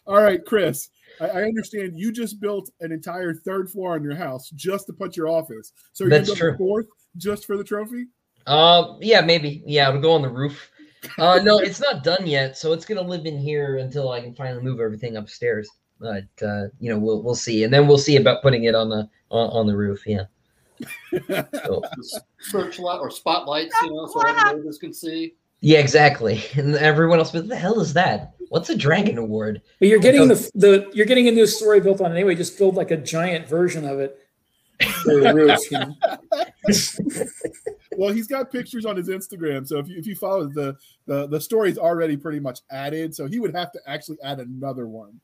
All right, Chris. I, I understand you just built an entire third floor on your house just to put your office. So you That's built true. a fourth just for the trophy? Uh, yeah, maybe. Yeah, it'll go on the roof. Uh, no, it's not done yet, so it's gonna live in here until I can finally move everything upstairs. But uh, you know, we'll we'll see, and then we'll see about putting it on the on, on the roof. Yeah. So, Searchlight or spotlights, you know, so all the neighbors can see. Yeah, exactly. And everyone else, what the hell is that? What's a dragon award? But you're getting the the you're getting a new story built on it anyway. Just build like a giant version of it the roof. You know? well, he's got pictures on his Instagram. So if you, if you follow the, the the story's already pretty much added. So he would have to actually add another one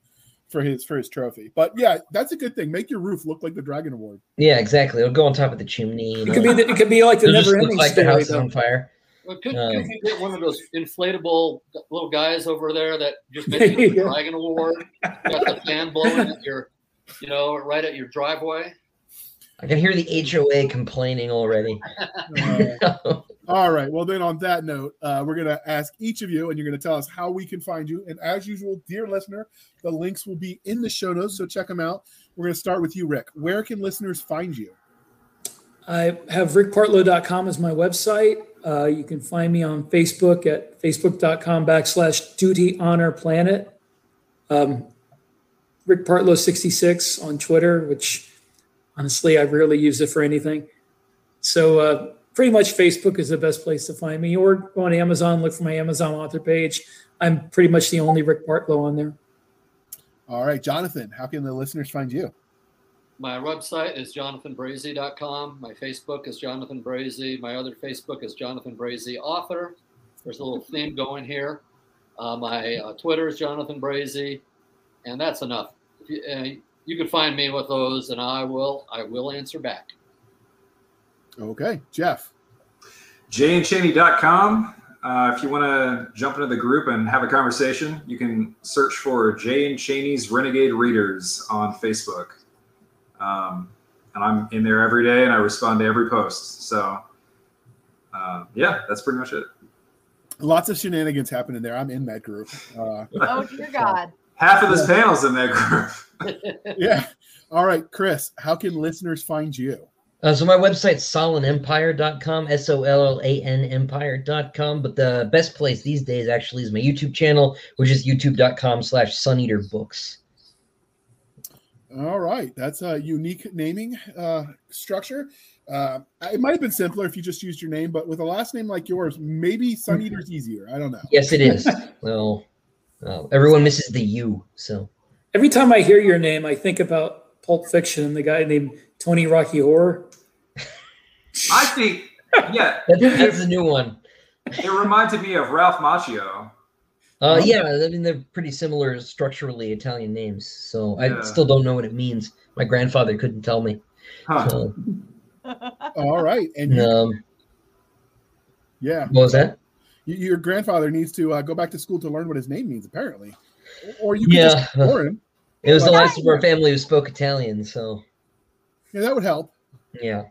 for his for his trophy. But yeah, that's a good thing. Make your roof look like the Dragon Award. Yeah, exactly. It'll go on top of the chimney. you It could be the, it could be like the It'll just never look ending like the story. house is on fire. Well, could, Uh, could you get one of those inflatable little guys over there that just makes you the Yeah. Dragon Award? Got the fan blowing at your, you know, right at your driveway. I can hear the HOA complaining already. Uh, all right. Well, then on that note, uh, we're going to ask each of you, and you're going to tell us how we can find you. And as usual, dear listener, the links will be in the show notes. So check them out. We're going to start with you, Rick. Where can listeners find you? I have rickpartlow.com as my website. Uh, you can find me on Facebook at facebook.com backslash duty honor planet. Um, Rick Partlow 66 on Twitter, which honestly, I rarely use it for anything. So uh, pretty much Facebook is the best place to find me or go on Amazon, look for my Amazon author page. I'm pretty much the only Rick Partlow on there. All right, Jonathan, how can the listeners find you? My website is jonathanbrazee.com. My Facebook is Jonathan Brazee. My other Facebook is Jonathan Brazee Author. There's a little theme going here. Uh, my uh, Twitter is Jonathan Brazee, and that's enough. You, uh, you can find me with those, and I will I will answer back. Okay, Jeff. jnchaney.com. Uh, if you want to jump into the group and have a conversation, you can search for JN Chaney's Renegade Readers on Facebook. Um, and I'm in there every day and I respond to every post. So, uh, yeah, that's pretty much it. Lots of shenanigans happening there. I'm in that group. Uh, Oh dear God. Half of this panel's in that group. yeah. All right, Chris, how can listeners find you? Uh, so my website's sollanempire.com, S-O-L-L-A-N empire.com. But the best place these days actually is my YouTube channel, which is youtube.com slash suneaterbooks. All right, that's a unique naming uh, structure. Uh, it might have been simpler if you just used your name, but with a last name like yours, maybe Sun Eater's easier. I don't know. Yes, it is. well, uh, everyone misses the U, so. Every time I hear your name, I think about Pulp Fiction, and the guy named Tony Rocky Horror. I think, yeah, That's, that's the new one. it reminded me of Ralph Macchio. Uh, yeah, I mean they're pretty similar structurally Italian names, so Yeah. I still don't know what it means. My grandfather couldn't tell me. Huh. So, All right, and you, um, yeah, what was that? y- your grandfather needs to uh, go back to school to learn what his name means, apparently, or you can Yeah. just ignore him. It was the last of our family who spoke Italian, so Yeah, that would help. yeah.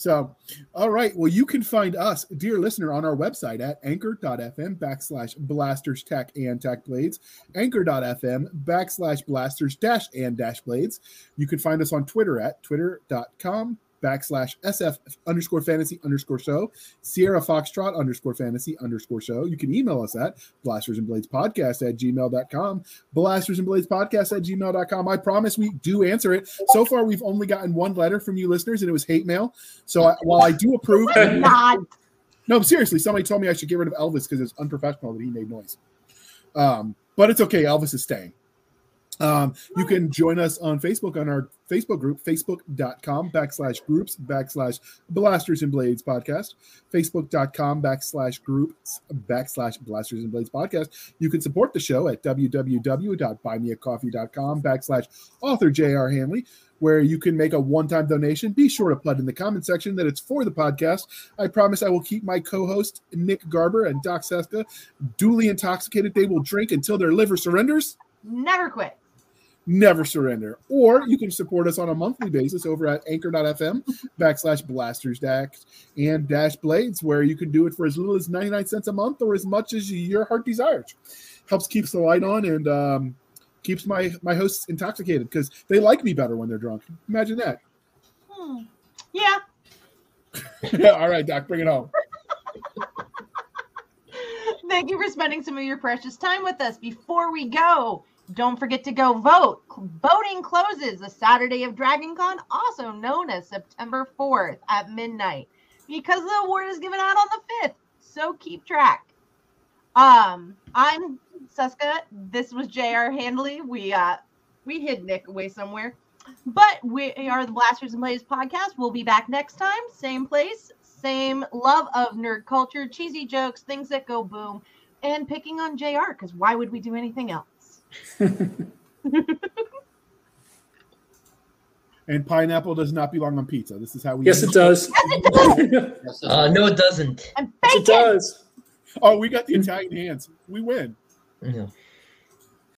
So, all right. Well, you can find us, dear listener, on our website at anchor.fm backslash blasters tech and tech blades, anchor.fm backslash blasters dash and dash blades. You can find us on Twitter at twitter.com backslash SF underscore fantasy underscore show, Sierra Foxtrot underscore fantasy underscore show. You can email us at blasters and blades podcast at gmail.com, blasters and blades podcast at gmail.com. I promise we do answer it. So far, we've only gotten one letter from you listeners, and it was hate mail. So I, while I do approve, Not. no, seriously, somebody told me I should get rid of Elvis because it's unprofessional that he made noise. Um, but it's okay. Elvis is staying. Um, you can join us on Facebook on our Facebook group, facebook.com backslash groups backslash blasters and blades podcast, facebook.com backslash groups backslash blasters and blades podcast. You can support the show at www.buymeacoffee.com backslash author J.R. Handley, where you can make a one-time donation. Be sure to put in the comment section that it's for the podcast. I promise I will keep my co-host Nick Garber and Doc Cisca duly intoxicated. They will drink until their liver surrenders. Never quit. Never surrender. Or you can support us on a monthly basis over at anchor.fm backslash blasters dash and dash blades, where you can do it for as little as 99 cents a month or as much as your heart desires. Helps keeps the light on and um, keeps my my hosts intoxicated because they like me better when they're drunk. Imagine that. Hmm. Yeah. All right, Doc, bring it home. Thank you for spending some of your precious time with us. Before we go, don't forget to go vote. Voting closes the Saturday of DragonCon, also known as September 4th at midnight, because the award is given out on the 5th. So keep track. Um, I'm Cisca. This was J.R. Handley. We uh we hid Nick away somewhere. But we are the Blasters and Blades podcast. We'll be back next time, same place, same love of nerd culture, cheesy jokes, things that go boom, and picking on JR because why would we do anything else? And pineapple does not belong on pizza. This is how we. yes, it does. Yes, it does. Yes, Uh, no, it doesn't. And Yes, it does. Oh, we got the Italian hands. We win. No.